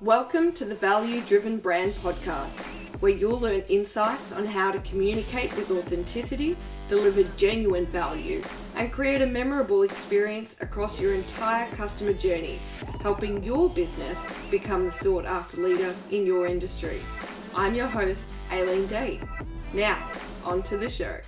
Welcome to the Value Driven Brand Podcast, where you'll learn insights on how to communicate with authenticity, deliver genuine value, and create a memorable experience across your entire customer journey, helping your business become the sought after leader in your industry. I'm your host, Aileen Day. Now, on to the show.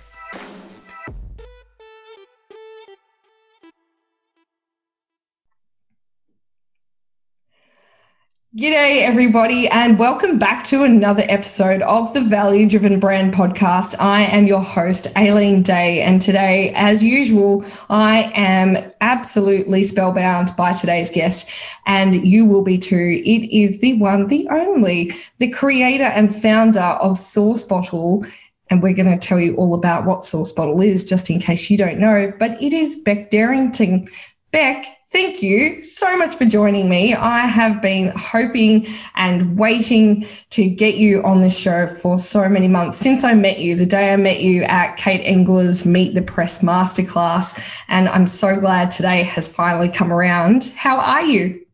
G'day, everybody, and welcome back to another episode of the Value Driven Brand Podcast. I am your host, Aileen Day, and today, as usual, I am absolutely spellbound by today's guest, and you will be too. It is the one, the only, the creator and founder of SourceBottle. And we're going to tell you all about what SourceBottle is, just in case you don't know. But it is Bec Derrington. Bec, Thank you so much for joining me. I have been hoping and waiting to get you on this show for so many months since I met you, the day I met you at Kate Engler's Meet the Press Masterclass. And I'm so glad today has finally come around. How are you?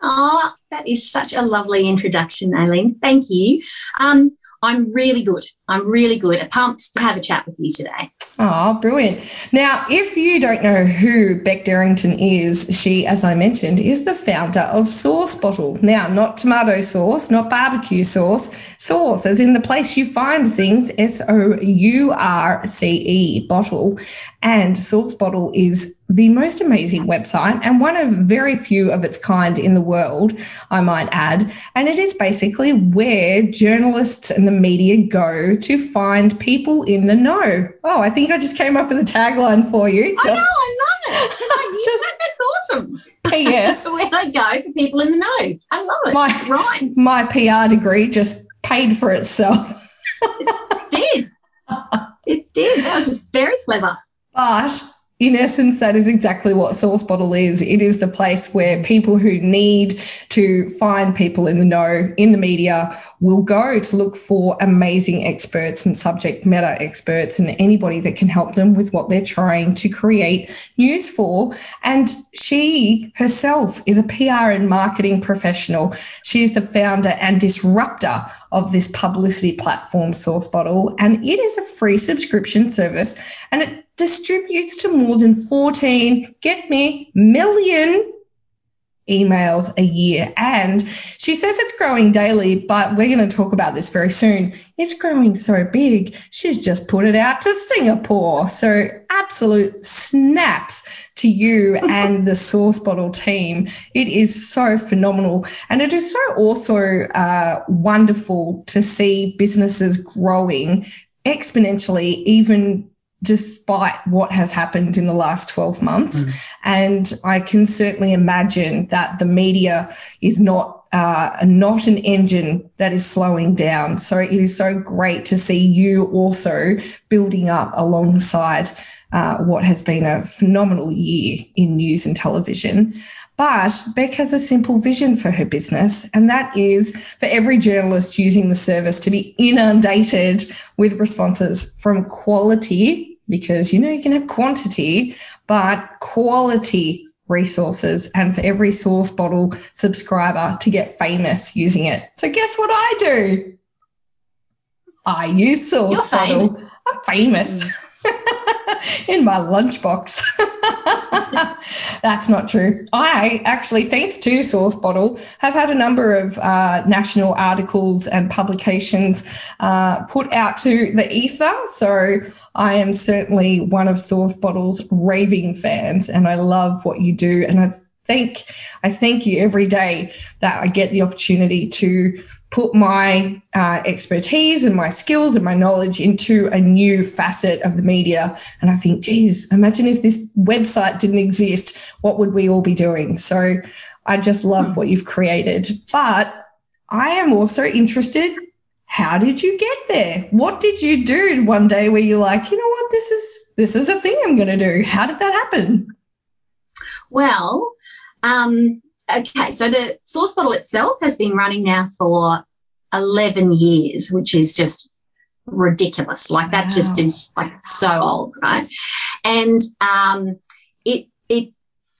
Oh, that is such a lovely introduction, Aileen. Thank you. Um, I'm really good. I'm really good. I'm pumped to have a chat with you today. Oh, brilliant. Now, if you don't know who Bec Derrington is, she, as I mentioned, is the founder of SourceBottle. Now, not tomato sauce, not barbecue sauce, sauce, as in the place you find things, S O U R C E, bottle. And SourceBottle is the most amazing website and one of very few of its kind in the world, I might add. And it is basically where journalists and the media go to find people in the know. Oh, I think I just came up with a tagline for you. I know, I love it. just, that's awesome. P.S. where they go for people in the know. I love it. My, right. My PR degree just paid for itself. it did. It did. That was very clever. But in essence, that is exactly what SourceBottle is. It is the place where people who need to find people in the know, in the media, will go to look for amazing experts and subject matter experts and anybody that can help them with what they're trying to create news for. And she herself is a PR and marketing professional. She is the founder and disruptor of this publicity platform, SourceBottle, and it is a free subscription service and it distributes to more than 14, get me, million emails a year. And she says it's growing daily, but we're going to talk about this very soon. It's growing so big, she's just put it out to Singapore. So, absolute snaps to you and the Source Bottle team. It is so phenomenal. And it is so also uh, wonderful to see businesses growing exponentially, even despite what has happened in the last 12 months. Mm. And I can certainly imagine that the media is not uh, not an engine that is slowing down. So it is so great to see you also building up alongside uh, what has been a phenomenal year in news and television. But Bec has a simple vision for her business, and that is for every journalist using the service to be inundated with responses from quality because you know you can have quantity, but quality resources and for every SourceBottle subscriber to get famous using it. So guess what I do? I use sauce You're bottle. Famous. I'm famous. Mm. In my lunchbox. That's not true. I actually, thanks to SourceBottle, have had a number of uh, national articles and publications uh, put out to the ether. So I am certainly one of SourceBottle's raving fans, and I love what you do. And I thank I thank you every day that I get the opportunity to put my uh, expertise and my skills and my knowledge into a new facet of the media. And I think, geez, imagine if this website didn't exist, what would we all be doing? So I just love what you've created. But I am also interested. How did you get there? What did you do one day where you're like, you know what, this is this is a thing I'm going to do? How did that happen? Well, um, okay, so the source bottle itself has been running now for 11 years, which is just ridiculous. Like that wow. just is like so old, right? And um, it it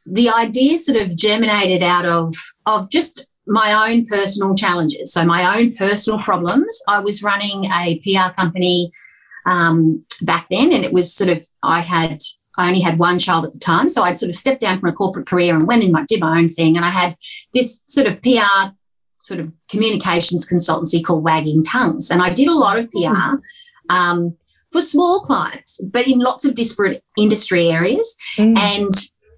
the idea sort of germinated out of of just my own personal challenges. So my own personal problems. I was running a PR company um, back then, and it was sort of I had I only had one child at the time, so I'd sort of stepped down from a corporate career and went and did my own thing, and I had this sort of PR sort of communications consultancy called Wagging Tongues, and I did a lot of PR. Um, for small clients, but in lots of disparate industry areas. Mm. And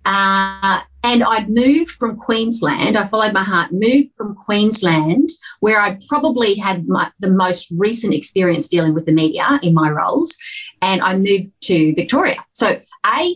uh, and I'd moved from Queensland. I followed my heart, moved from Queensland, where I probably had my, the most recent experience dealing with the media in my roles, and I moved to Victoria. So, A,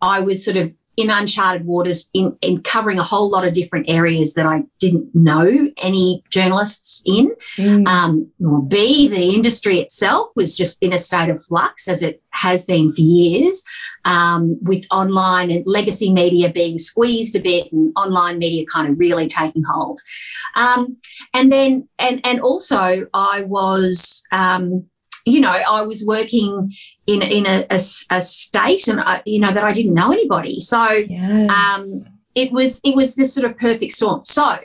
I was sort of in uncharted waters in, in covering a whole lot of different areas that I didn't know any journalists in. Mm. Um, or B, the industry itself was just in a state of flux as it has been for years, um, with online and legacy media being squeezed a bit and online media kind of really taking hold. Um, and then, and, and also I was, um, you know, I was working in in a, a, a state, and I, you know that I didn't know anybody. So yes. um, it was it was this sort of perfect storm. So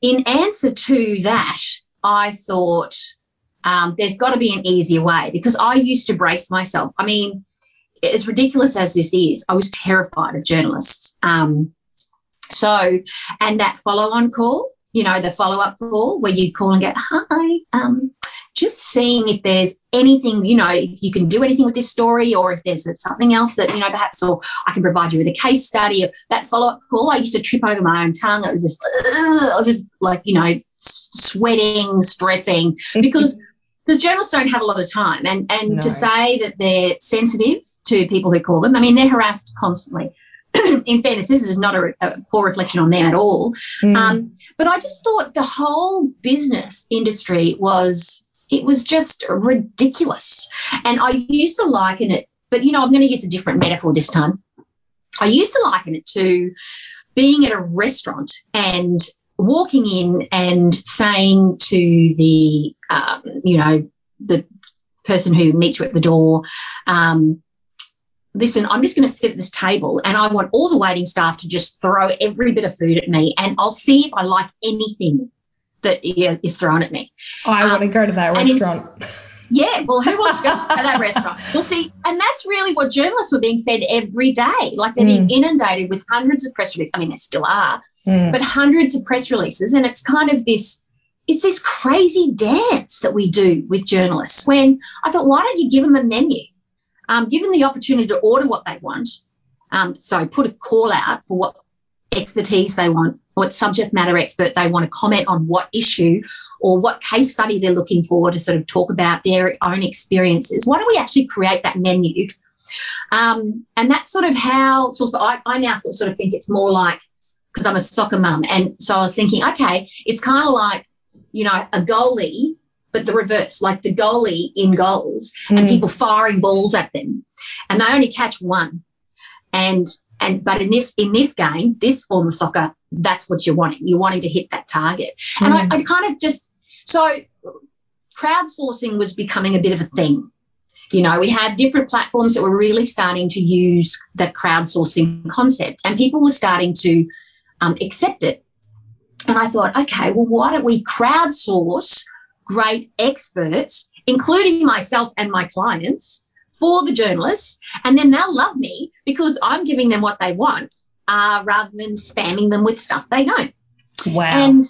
in answer to that, I thought um, there's got to be an easier way because I used to brace myself. I mean, as ridiculous as this is, I was terrified of journalists. Um, so, and that follow on call, you know, the follow up call where you'd call and go, hi, um, just seeing if there's anything, you know, if you can do anything with this story or if there's something else that, you know, perhaps, or I can provide you with a case study of that follow up call. I used to trip over my own tongue. It was just, uh, I was just like, you know, sweating, stressing because because journalists don't have a lot of time. And, and no. to say that they're sensitive to people who call them, I mean, they're harassed constantly. in fairness, this is not a, a, poor reflection on them at all. Mm. Um, but I just thought the whole business industry was it was just ridiculous. And I used to liken it, but you know, I'm going to use a different metaphor this time. I used to liken it to being at a restaurant and walking in and saying to the, um, you know, the person who meets you at the door, um, listen, I'm just going to sit at this table and I want all the waiting staff to just throw every bit of food at me and I'll see if I like anything that is thrown at me. Oh, I um, want to go to that restaurant. Yeah, well, who wants to go to that restaurant? Well, see, and that's really what journalists were being fed every day. Like they're mm. being inundated with hundreds of press releases. I mean, they still are, mm. but hundreds of press releases. And it's kind of this, it's this crazy dance that we do with journalists when I thought, why don't you give them a menu? Um, give them the opportunity to order what they want. Um, so put a call out for what expertise they want, what subject matter expert they want to comment on what issue or what case study they're looking for to sort of talk about their own experiences. Why don't we actually create that menu? Um, and that's sort of how, sort of, I, I now sort of think it's more like, because I'm a soccer mum. And so I was thinking, okay, it's kind of like, you know, a goalie, but the reverse, like the goalie in goals mm. and people firing balls at them. And they only catch one. And and but in this in this game, this form of soccer, that's what you're wanting. You're wanting to hit that target. Mm. And I, mm. I kind of just so crowdsourcing was becoming a bit of a thing. You know, we had different platforms that were really starting to use the crowdsourcing concept, and people were starting to um, accept it. And I thought, okay, well, why don't we crowdsource great experts, including myself and my clients, for the journalists, and then they'll love me because I'm giving them what they want uh, rather than spamming them with stuff they don't. Wow. And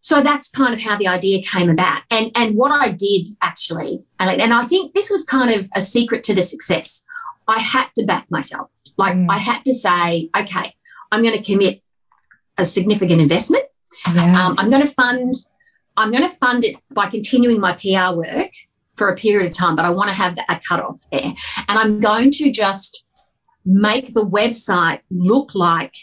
so that's kind of how the idea came about. And and what I did actually, and I think this was kind of a secret to the success. I had to back myself. Like mm. I had to say, okay, I'm going to commit a significant investment. Yeah. Um, I'm going to fund. I'm going to fund it by continuing my PR work for a period of time, but I want to have a cutoff there. And I'm going to just make the website look like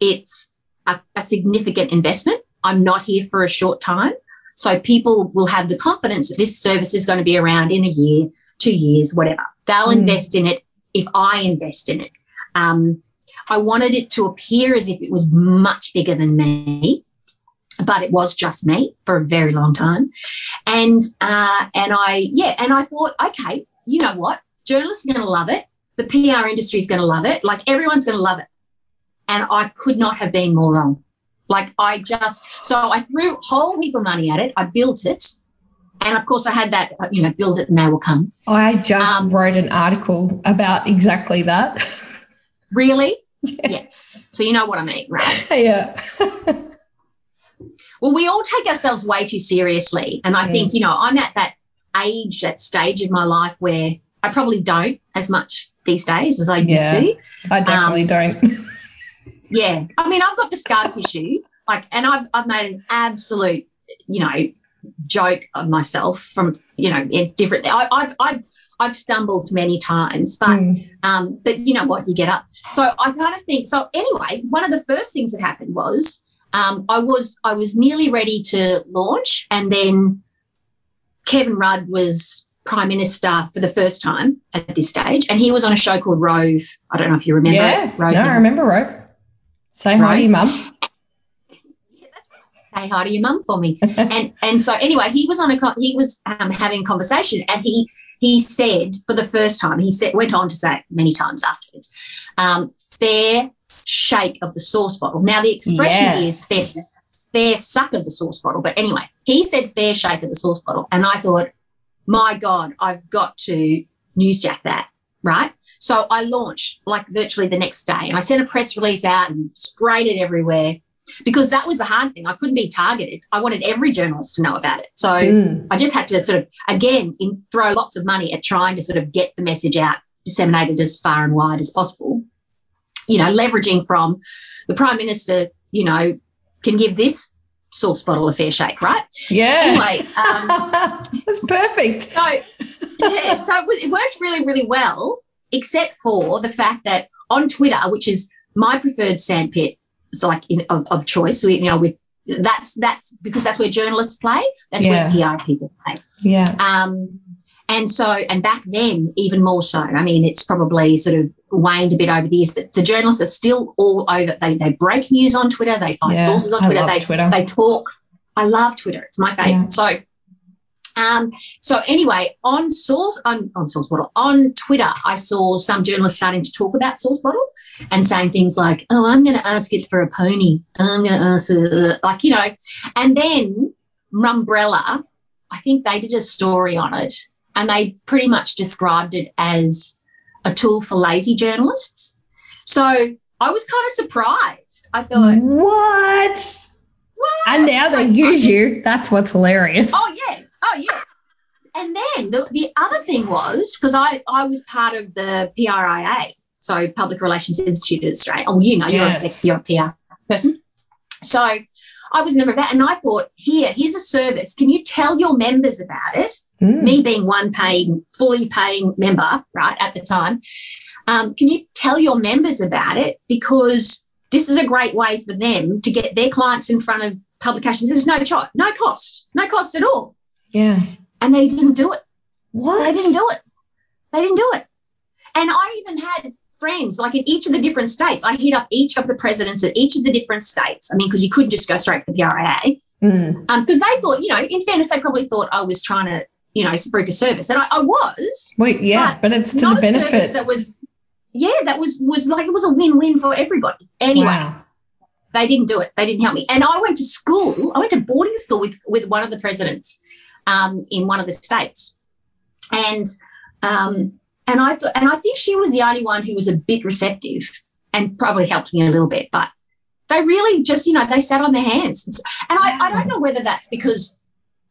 it's a, a significant investment. I'm not here for a short time. So people will have the confidence that this service is going to be around in a year, two years, whatever. They'll mm. invest in it if I invest in it. Um, I wanted it to appear as if it was much bigger than me but it was just me for a very long time. And uh, and I yeah, and I thought, okay, you know what? Journalists are going to love it. The PR industry is going to love it. Like everyone's going to love it. And I could not have been more wrong. Like I just, so I threw a whole heap of money at it. I built it. And of course I had that, uh, you know, build it and they will come. I just um, wrote an article about exactly that. Really? Yes. yes. So you know what I mean, right? Yeah. well, we all take ourselves way too seriously. And I mm. think, you know, I'm at that age, that stage in my life where I probably don't as much these days as I yeah, used to. I definitely um, don't. yeah. I mean, I've got the scar tissue, like, and I've, I've made an absolute, you know, joke of myself from, you know, different, I, I've, I've, I've stumbled many times, but mm. um, but you know what, you get up. So I kind of think so. Anyway, one of the first things that happened was um, I was I was nearly ready to launch, and then Kevin Rudd was prime minister for the first time at this stage, and he was on a show called Rove. I don't know if you remember. Yes, Rove no, I remember Rove. Say hi to your mum. Say hi to your mum for me. and and so anyway, he was on a he was um, having a conversation, and he he said for the first time, he said went on to say many times afterwards, um, fair shake of the sauce bottle. Now the expression yes. is fair fair suck of the sauce bottle, but anyway, he said fair shake of the sauce bottle, and I thought my God, I've got to newsjack that, right? So I launched like virtually the next day and I sent a press release out and sprayed it everywhere because that was the hard thing. I couldn't be targeted. I wanted every journalist to know about it. So mm. I just had to sort of, again, in, throw lots of money at trying to sort of get the message out, disseminated as far and wide as possible. You know, leveraging from the Prime Minister, you know, can give this sauce bottle a fair shake, right? Yeah. Anyway, um, that's perfect. So yeah, so it, was, it worked really, really well, except for the fact that on Twitter, which is my preferred sandpit, so like in, of, of choice, so, you know, with that's that's because that's where journalists play. That's yeah. where PR people play. Yeah. Um, and so, and back then, even more so. I mean, it's probably sort of waned a bit over the years, but the journalists are still all over. They, they break news on Twitter. They find yeah, sources on Twitter. They, Twitter. they talk. I love Twitter. It's my favorite. Yeah. So, um, so anyway, on source on, on source bottle on Twitter, I saw some journalists starting to talk about source bottle and saying things like, "Oh, I'm going to ask it for a pony. I'm going to ask it, like you know," and then Mumbrella, I think they did a story on it and they pretty much described it as a tool for lazy journalists. So I was kind of surprised. I thought, what? What? And now they use you. That's what's hilarious. Oh yeah, oh yeah. And then the, the other thing was because I I was part of the PRIA, so Public Relations Institute of Australia. Oh, you know, yes. you're, a, you're a PR person. So I was a member of that, and I thought, here, here's a service. Can you tell your members about it? Mm. Me being one paying, fully paying member, right, at the time. Um, can you tell your members about it? Because this is a great way for them to get their clients in front of publications. There's no cho- no cost, no cost at all. Yeah. And they didn't do it. What? They didn't do it. They didn't do it. And I even had friends, like in each of the different states, I hit up each of the presidents of each of the different states. I mean, because you couldn't just go straight to the PRIA. Because mm. um, they thought, you know, in fairness, they probably thought I was trying to you know, spruik a service. And I, I was. Wait, yeah, but, but it's to the benefit. That was, yeah, that was, was like, it was a win-win for everybody. Anyway. Wow. They didn't do it. They didn't help me. And I went to school. I went to boarding school with, with one of the presidents um, in one of the states. And um, and I thought, and I think she was the only one who was a bit receptive and probably helped me a little bit. But they really just, you know, they sat on their hands. And I, I don't know whether that's because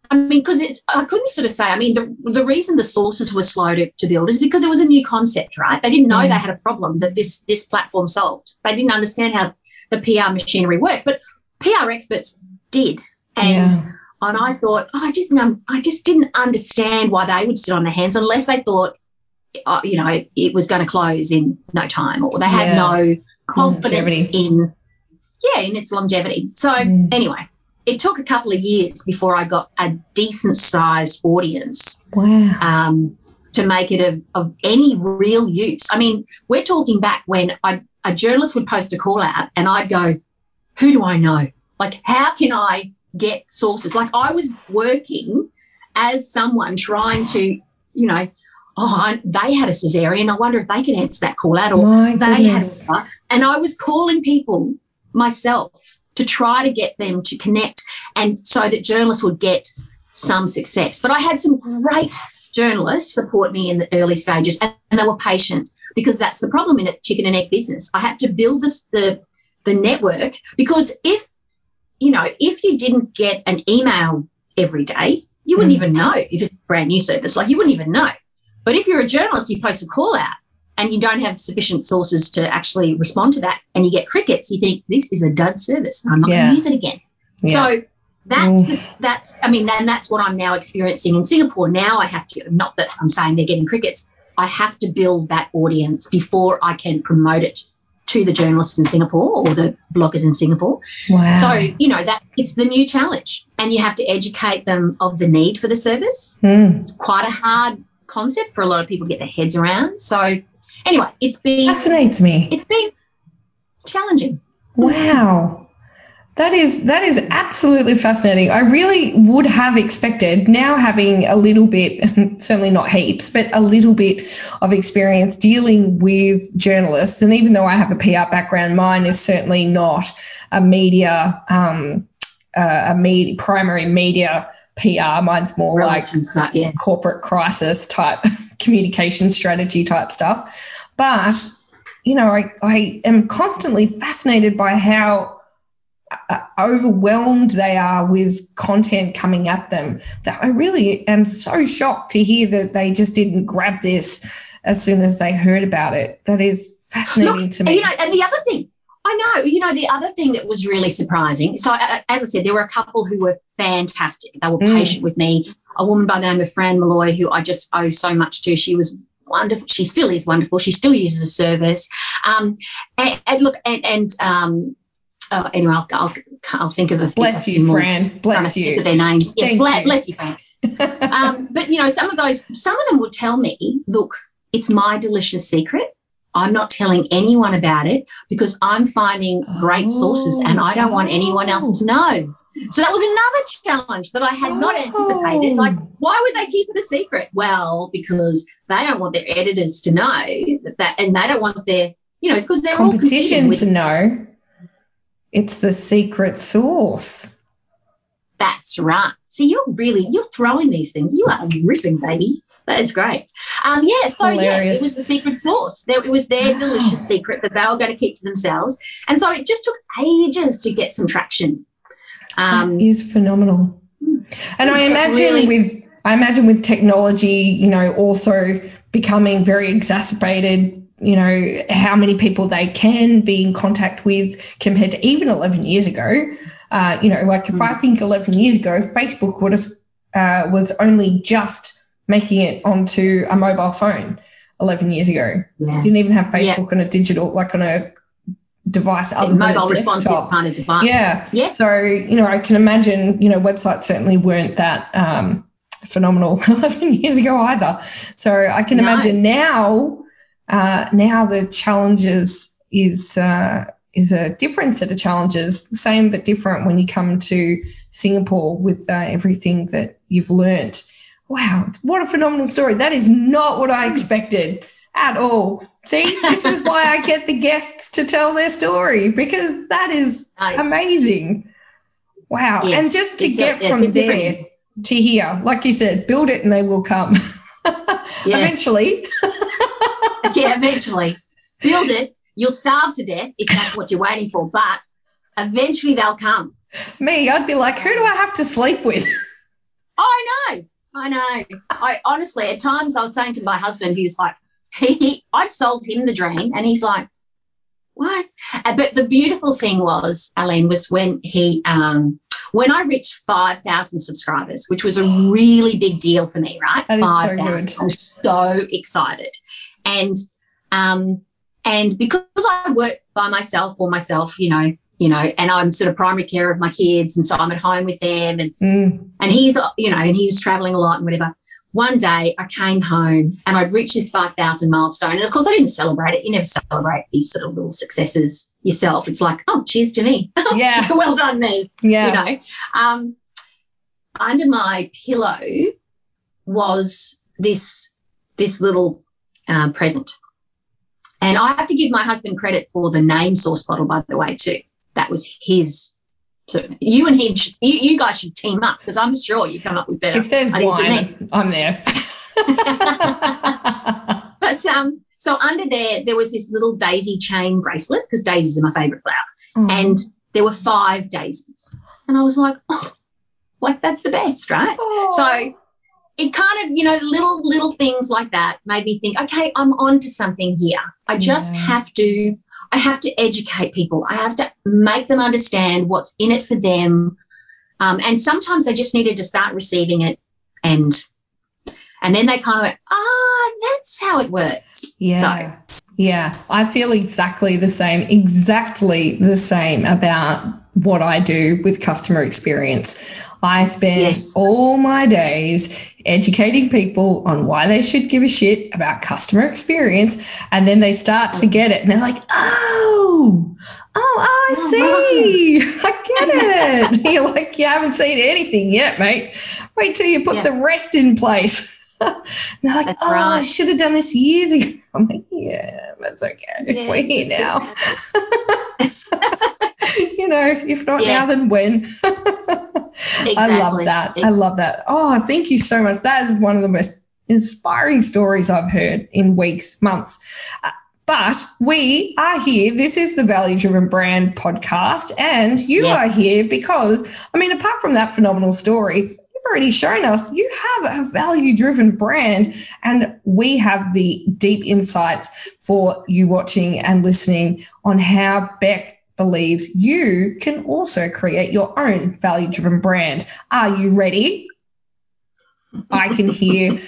I mean, because it's, I couldn't sort of say, I mean, the, the reason the sources were slow to, to build is because it was a new concept, right? They didn't know mm. they had a problem that this, this platform solved. They didn't understand how the PR machinery worked, but PR experts did. And, yeah. and I thought, oh, I just, I just didn't understand why they would sit on their hands unless they thought, you know, it was going to close in no time or they had yeah. no confidence longevity. in, yeah, in its longevity. So mm. anyway, it took a couple of years before I got a decent sized audience. Wow. Um, to make it of, of any real use. I mean, we're talking back when I, a journalist would post a call out and I'd go, who do I know? Like, how can I get sources? Like, I was working as someone trying to, you know, oh, they had a cesarean. I wonder if they could answer that call out or My they goodness. had and I was calling people myself to try to get them to connect and so that journalists would get some success. But I had some great journalists support me in the early stages and, and they were patient because that's the problem in a chicken and egg business. I had to build this, the, the network because if, you know, if you didn't get an email every day, you wouldn't mm. even know if it's a brand new service. Like you wouldn't even know. But if you're a journalist, you post a call out and you don't have sufficient sources to actually respond to that and you get crickets, you think this is a dud service. I'm not yeah. going to use it again. Yeah. So that's the, that's I mean, and that's what I'm now experiencing in Singapore. Now I have to not that I'm saying they're getting crickets. I have to build that audience before I can promote it to the journalists in Singapore or the bloggers in Singapore. Wow. So, you know, that it's the new challenge. And you have to educate them of the need for the service. Mm. It's quite a hard concept for a lot of people to get their heads around. So anyway, it's been fascinates me. It's been challenging. Wow. That is that is absolutely fascinating. I really would have expected now having a little bit, certainly not heaps, but a little bit of experience dealing with journalists. And even though I have a PR background, mine is certainly not a media, um, uh, a media, primary media PR. Mine's more Relations, like yeah. corporate crisis type communication strategy type stuff. But you know, I, I am constantly fascinated by how uh, overwhelmed they are with content coming at them that I really am so shocked to hear that they just didn't grab this as soon as they heard about it. That is fascinating Look, to me. You know, and the other thing, I know, you know, the other thing that was really surprising. So, uh, as I said, there were a couple who were fantastic. They were mm. patient with me. A woman by the name of Fran Malloy, who I just owe so much to. She was wonderful. She still is wonderful. She still uses the service. Um, and, and look, and, and um, oh, anyway, I'll, I'll, I'll think of a few. Bless you, Fran. Bless you. Think of their names. Yeah, bless, you. bless you, Fran. um, but you know, some of those, some of them would tell me, look, it's my delicious secret. I'm not telling anyone about it because I'm finding great oh, sources and I don't want anyone else to know. So that was another challenge that I had not oh. anticipated. Like, why would they keep it a secret? Well, because they don't want their editors to know that, that and they don't want their, you know, because they're competition all with, to know. It's the secret source. That's right. See, you're really you're throwing these things. You are ripping, baby. That is great. Um, yeah, so Hilarious. yeah, it was the secret sauce. It was their wow. delicious secret that they were going to keep to themselves, and so it just took ages to get some traction. Um, that is phenomenal. And I imagine really, with I imagine with technology, you know, also becoming very exacerbated you know, how many people they can be in contact with compared to even 11 years ago. Uh, you know, like if I hmm. think 11 years ago, Facebook would have uh, was only just making it onto a mobile phone 11 years ago. Yeah. Didn't even have Facebook yeah. on a digital, like on a device other yeah, mobile responsive kind of device. Yeah. Yeah. So, you know, I can imagine, you know, websites certainly weren't that um, phenomenal 11 years ago either. So I can no. imagine now uh, now the challenges is uh, is a different set of challenges, same but different when you come to Singapore with uh, everything that you've learnt. Wow, what a phenomenal story! That is not what I expected at all. See, this is why I get the guests to tell their story because that is amazing. Wow, yes, and just to get a, from there to here, like you said, build it and they will come. Eventually. yeah, eventually. Build it. You'll starve to death if that's what you're waiting for, but eventually they'll come. Me, I'd be like, who do I have to sleep with? I know. I know. I honestly, at times I was saying to my husband, he was like, he, I'd sold him the dream, and he's like, what? Uh, but the beautiful thing was, Aileen, was when he, um, when I reached 5,000 subscribers, which was a really big deal for me, right? 5,000. So I was so excited. And, um, and because I work by myself for myself, you know, you know, and I'm sort of primary care of my kids, and so I'm at home with them, and mm. and he's, you know, and he was traveling a lot and whatever. One day I came home and I'd reached this 5,000 milestone, and of course I didn't celebrate it. You never celebrate these sort of little successes yourself. It's like, oh, cheers to me. Yeah, well done, me. Yeah, you know. Um, under my pillow was this this little um, present. And I have to give my husband credit for the name SourceBottle, by the way, too. That was his So you and him, should, you, you guys should team up because I'm sure you come up with better. If there's ideas than me. wine, I'm there. But um, so under there, there was this little daisy chain bracelet because daisies are my favourite flower, and there were five daisies, and I was like, oh, like that's the best, right? Oh. So it kind of, you know, little little things like that made me think, okay, I'm on to something here. I just Yeah. have to, I have to educate people. I have to make them understand what's in it for them, um, and sometimes they just needed to start receiving it, and and then they kind of like, ah, that's how it works. Yeah. So Yeah, I feel exactly the same, exactly the same about what I do with customer experience. I spend Yes. all my days educating people on why they should give a shit about customer experience, and then they start to get it, and they're like, "Oh, oh, I Oh, see, I get it." You're like, "You haven't seen anything yet, mate. Wait till you put Yeah. the rest in place." And they're like, That's "Oh, I should have done this years ago." I'm like, "Yeah, that's okay. Yeah, We're here now." you know, if not Yeah. now, then when? I love Exactly. that. I love that. Oh, thank you so much. That is one of the most inspiring stories I've heard in weeks, months. Uh, But we are here. This is the Value Driven Brand podcast, and you Yes. are here because, I mean, apart from that phenomenal story, you've already shown us you have a value driven brand, and we have the deep insights for you watching and listening on how Bec believes you can also create your own value driven brand. Are you ready? I can hear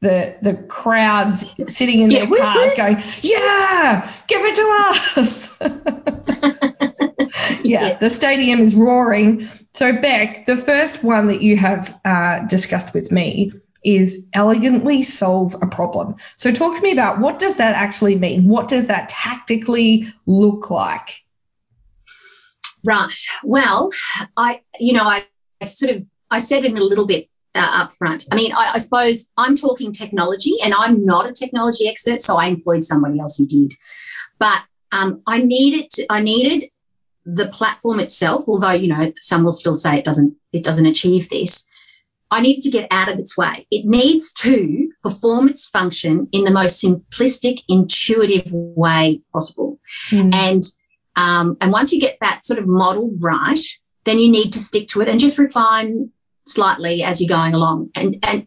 the the crowds sitting in their Yeah, whoop, cars going, "Yeah, give it to us." yeah, Yes. the stadium is roaring. So Bec, the first one that you have uh, discussed with me is elegantly solve a problem. So talk to me about what does that actually mean? What does that tactically look like? Right. Well, I, you know, I, I sort of, I said it a little bit uh, up front. I mean, I, I suppose I'm talking technology and I'm not a technology expert, so I employed somebody else who did. But um, I needed, to, I needed the platform itself, although, you know, some will still say it doesn't, it doesn't achieve this. I needed to get out of its way. It needs to perform its function in the most simplistic, intuitive way possible. Mm. And um, and once you get that sort of model right, then you need to stick to it and just refine slightly as you're going along. And and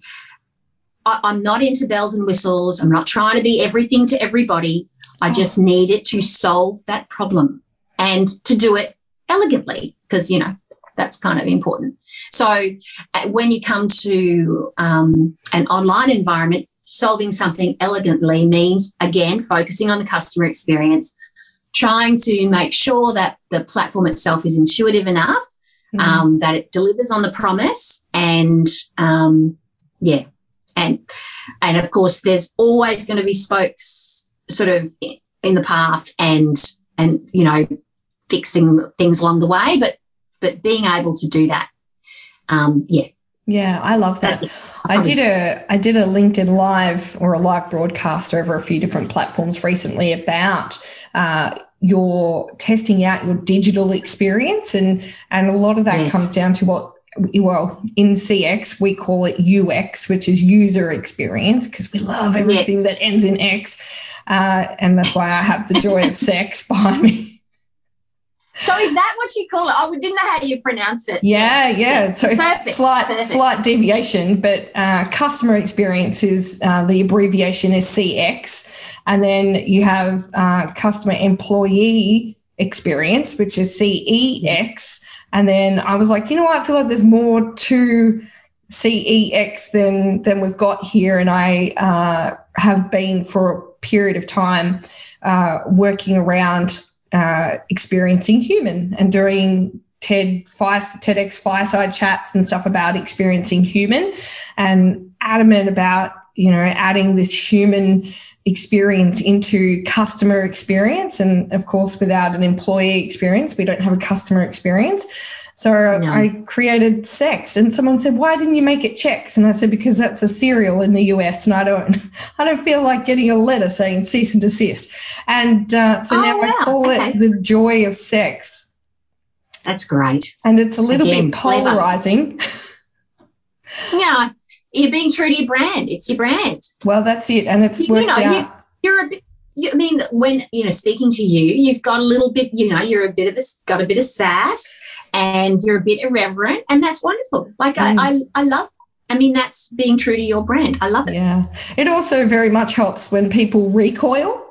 I, I'm not into bells and whistles. I'm not trying to be everything to everybody. I just need it to solve that problem and to do it elegantly because you know that's kind of important. So uh, when you come to um, an online environment, solving something elegantly means again focusing on the customer experience trying to make sure that the platform itself is intuitive enough, Mm. um, that it delivers on the promise, and um, yeah, and and of course, there's always going to be spokes sort of in the path, and and you know, fixing things along the way, but but being able to do that, um, yeah, Yeah, I love that. I did a I did a LinkedIn live or a live broadcast over a few different platforms recently about uh, your testing out your digital experience and and a lot of that Yes. comes down to what well in CX we call it UX which is user experience because we love everything Yes. that ends in X uh, and that's why I have the joy of sex behind me. So is that what you call it? I didn't know how you pronounced it. Yeah, yeah. So Perfect, slight perfect. slight deviation, but uh, customer experience is uh, the abbreviation is CX, and then you have uh, customer employee experience, which is CEX, and then I was like, you know what? I feel like there's more to CEX than than we've got here, and I uh, have been for a period of time uh, working around uh, experiencing human and doing TED TEDx fireside chats and stuff about experiencing human, and adamant about you know adding this human experience into customer experience, and of course without an employee experience, we don't have a customer experience. So No. I created sex, and someone said, "Why didn't you make it checks?" And I said, "Because that's a cereal in the US, and I don't, I don't feel like getting a letter saying cease and desist." And uh, so Oh, now I call Okay. it the joy of sex. That's great. And it's a little Again, bit polarizing. yeah, you're being true to your brand. It's your brand. Well, that's it, and it's you, you know out. you, are a bit. You, I mean, when you know, speaking to you, you've got a little bit. You know, you're a bit of a got a bit of sass, and you're a bit irreverent, and that's wonderful. Like mm. I, I, I love I mean, that's being true to your brand. I love it. Yeah. It also very much helps when people recoil.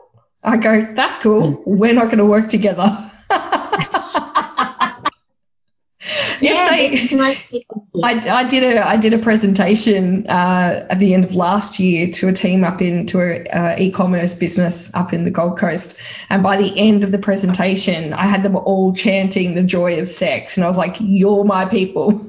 I go, that's cool. We're not going to work together. yeah, they, I, I, did a I did a presentation uh, at the end of last year to a team up in to a uh, e-commerce business up in the Gold Coast, and by the end of the presentation, I had them all chanting the joy of sex, and I was like, "You're my people."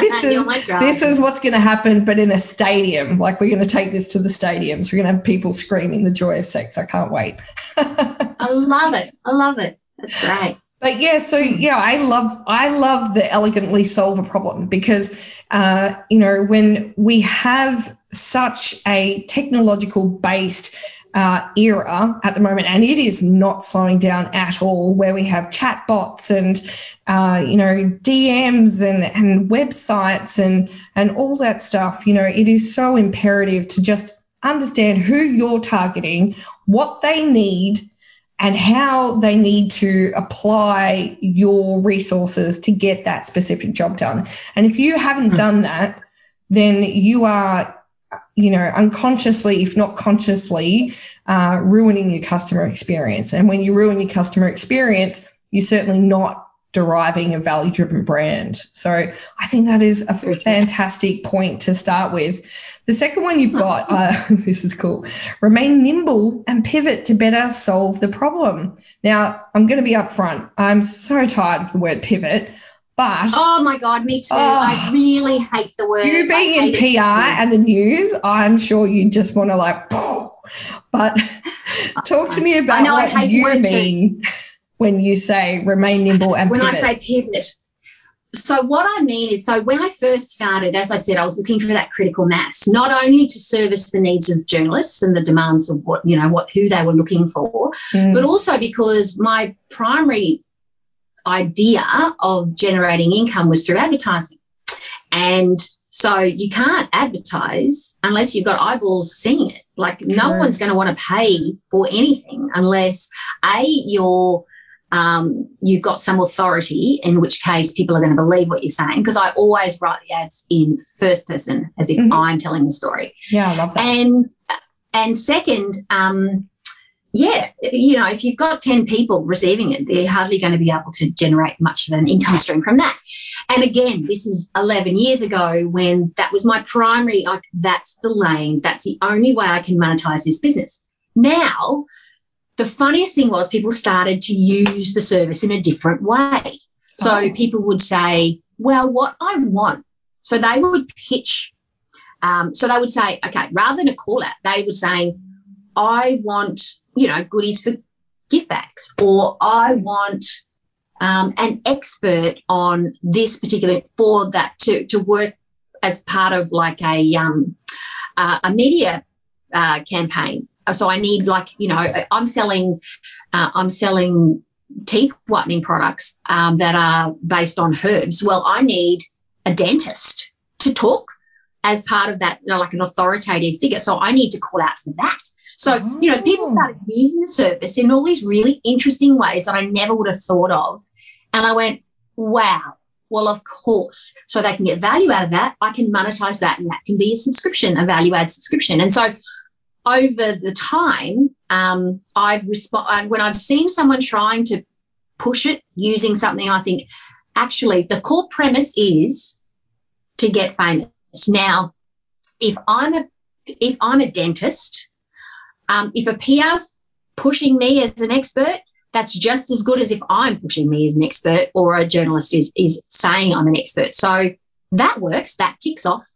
this is this is what's going to happen, but in a stadium. Like we're going to take this to the stadiums. We're going to have people screaming the joy of sex. I can't wait. I love it. I love it. That's great. But yeah, so yeah, I love I love the elegantly solve a problem because uh, you know when we have such a technological based uh, era at the moment, and it is not slowing down at all. Where we have chatbots and uh, you know DMs and and websites and and all that stuff. You know, it is so imperative to just understand who you're targeting, what they need, and how they need to apply your resources to get that specific job done. And if you haven't mm. done that, then you are you know, unconsciously, if not consciously, uh, ruining your customer experience. And when you ruin your customer experience, you're certainly not deriving a value driven brand. So I think that is a fantastic point to start with. The second one you've got, uh, this is cool, remain nimble and pivot to better solve the problem. Now, I'm going to be upfront. I'm so tired of the word pivot. But oh my god, me too. Oh, I really hate the word. You being in PR and the news, I'm sure you just want to like. But talk to me about know, what you mean too. when you say remain nimble and pivot. when pivot. I say pivot. So what I mean is, so when I first started, as I said, I was looking for that critical mass, not only to service the needs of journalists and the demands of what you know what who they were looking for, mm. but also because my primary idea of generating income was through advertising. And so you can't advertise unless you've got eyeballs seeing it. Like no one's going to want to pay for anything unless a you're um, you've got some authority, in which case people are going to believe what you're saying. Because I always write the ads in first person, as if mm-hmm. I'm telling the story. Yeah, I love that. And and second, um, yeah, you know, if you've got 10 people receiving it, they're hardly going to be able to generate much of an income stream from that. And again, this is 11 years ago when that was my primary, like, that's the lane, that's the only way I can monetize this business. Now, the funniest thing was people started to use the service in a different way. So oh. people would say, well, what I want. So they would pitch. Um, so they would say, okay, rather than a call out, they were saying, I want you know, goodies for gift bags, or I want um, an expert on this particular for that to to work as part of like a um, uh, a media uh, campaign. So I need like you know I'm selling uh, I'm selling teeth whitening products um, that are based on herbs. Well, I need a dentist to talk as part of that, you know, like an authoritative figure. So I need to call out for that. So, oh. you know, people started using the service in all these really interesting ways that I never would have thought of. And I went, wow, well, of course. So they can get value out of that. I can monetize that and that can be a subscription, a value add subscription. And so over the time, um, I've responded when I've seen someone trying to push it using something, I think actually the core premise is to get famous. Now, if I'm a, if I'm a dentist um, if a PR's pushing me as an expert, that's just as good as if I'm pushing me as an expert or a journalist is, is saying I'm an expert. So that works. That ticks off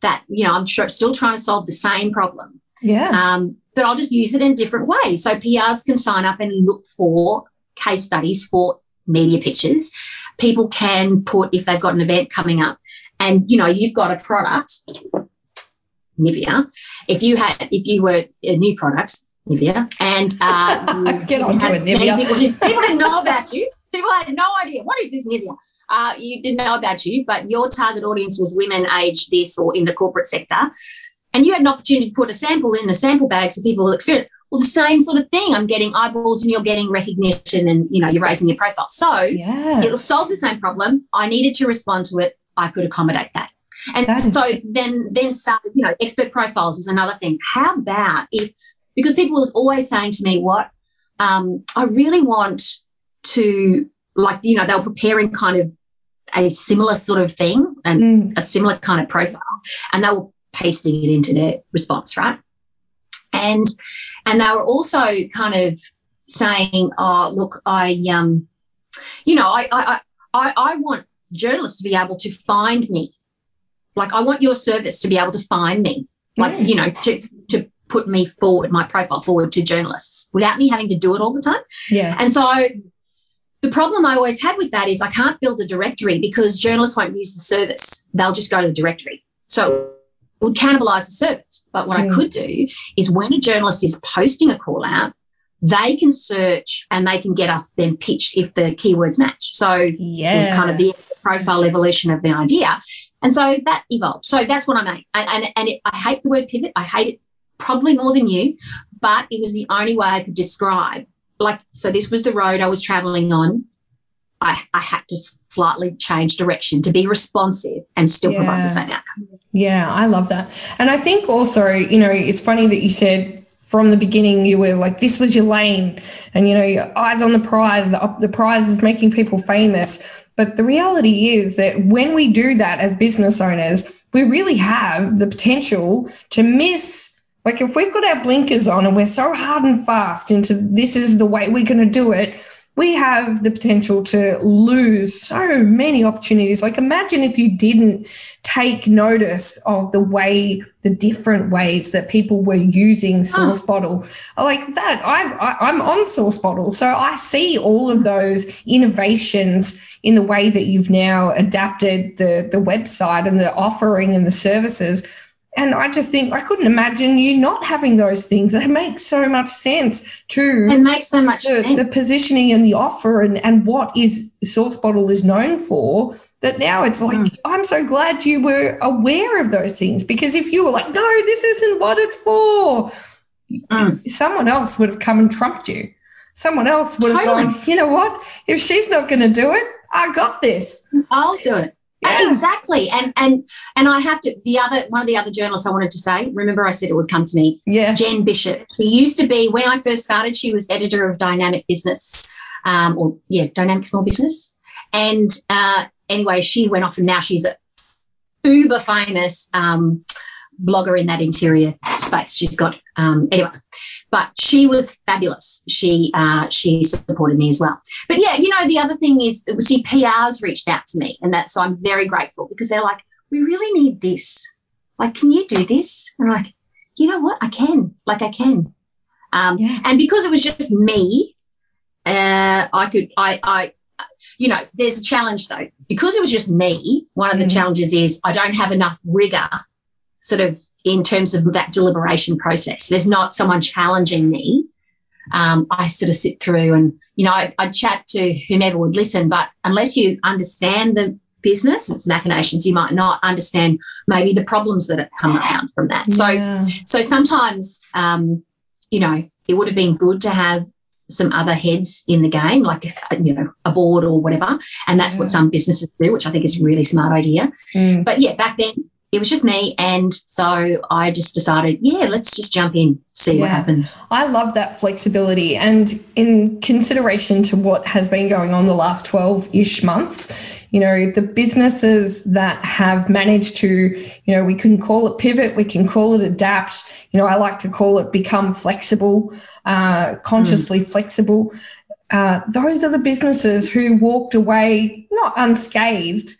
that, you know, I'm sure, still trying to solve the same problem. Yeah. Um, but I'll just use it in different ways. So PRs can sign up and look for case studies for media pitches. People can put, if they've got an event coming up and, you know, you've got a product Nivea. If you had, if you were a new product, Nivea, and uh, get on to it, Nivea. People, people didn't know about you. People had no idea. What is this media? Uh, you didn't know about you, but your target audience was women aged this or in the corporate sector. And you had an opportunity to put a sample in a sample bag so people will experience. Well, the same sort of thing. I'm getting eyeballs and you're getting recognition and, you know, you're raising your profile. So Yes. it'll solve the same problem. I needed to respond to it. I could accommodate that. And That is- so then, then started, you know, expert profiles was another thing. How about if, because people was always saying to me, what, um, I really want to, like, you know, they were preparing kind of a similar sort of thing and Mm. a similar kind of profile and they were pasting it into their response, right? And, and they were also kind of saying, oh, look, I, um, you know, I, I, I, I want journalists to be able to find me. Like, I want your service to be able to find me. Like, you know, to, to put me forward, my profile forward to journalists without me having to do it all the time. Yeah. And so the problem I always had with that is I can't build a directory because journalists won't use the service. They'll just go to the directory. So would cannibalize the service. But what I Mm. could do is when a journalist is posting a call out, they can search and they can get us then pitched if the keywords match. So it was kind of the profile evolution of the idea. And so that evolved. So that's what I made. And, and, and it, I hate the word pivot. I hate it probably more than you, but it was the only way I could describe. Like, so this was the road I was traveling on. I, I had to slightly change direction to be responsive and still provide the same outcome. Yeah, I love that. And I think also, you know, it's funny that you said from the beginning you were like, this was your lane, and you know, your eyes on the prize. The, the prize is making people famous. But the reality is that when we do that as business owners, we really have the potential to miss. Like if we've got our blinkers on and we're so hard and fast into this is the way we're going to do it, we have the potential to lose so many opportunities. Like imagine if you didn't take notice of the way, the different ways that people were using SourceBottle. Like that, I've, I, I'm on SourceBottle, so I see all of those innovations in the way that you've now adapted the the website and the offering and the services. And I just think I couldn't imagine you not having those things. That makes so much sense to It makes so much the, sense. the positioning and the offer and, and what is SourceBottle is known for that now it's like Mm. I'm so glad you were aware of those things because if you were like no this isn't what it's for Mm. someone else would have come and trumped you someone else would have Totally. gone you know what if she's not going to do it I got this I'll do it. Yeah. Exactly. And and and I have to the other one of the other journalists I wanted to say, remember I said it would come to me, yeah Jen Bishop. She used to be when I first started, she was editor of Dynamic Business, um, or yeah, Dynamic Small Business. And uh, anyway, she went off and now she's a uber famous um, blogger in that interior space. She's got um, anyway, but she was fabulous. She uh, she supported me as well. But yeah, you know, the other thing is, see, PRs reached out to me, and that's so I'm very grateful because they're like, we really need this. Like, can you do this? And I'm like, you know what? I can. Like, I can. Um, Yeah. And because it was just me, uh, I could, I, I, you know, there's a challenge though. Because it was just me, one of the Mhm. challenges is I don't have enough rigor sort of in terms of that deliberation process. There's not someone challenging me. Um, I sort of sit through and, you know, I, I chat to whomever would listen, but unless you understand the business and its machinations, you might not understand maybe the problems that have come around from that. So, Yeah. so sometimes, um, you know, it would have been good to have some other heads in the game, like, you know, a board or whatever. And that's what some businesses do, which I think is a really smart idea. Mm. But yeah, back then it was just me. And so I just decided, yeah, let's just jump in, see what happens. I love that flexibility. And in consideration to what has been going on the last 12 ish months, you know, the businesses that have managed to, you know, we can call it pivot, we can call it adapt. You know, I like to call it become flexible, uh, consciously flexible. Uh, those are the businesses who walked away not unscathed,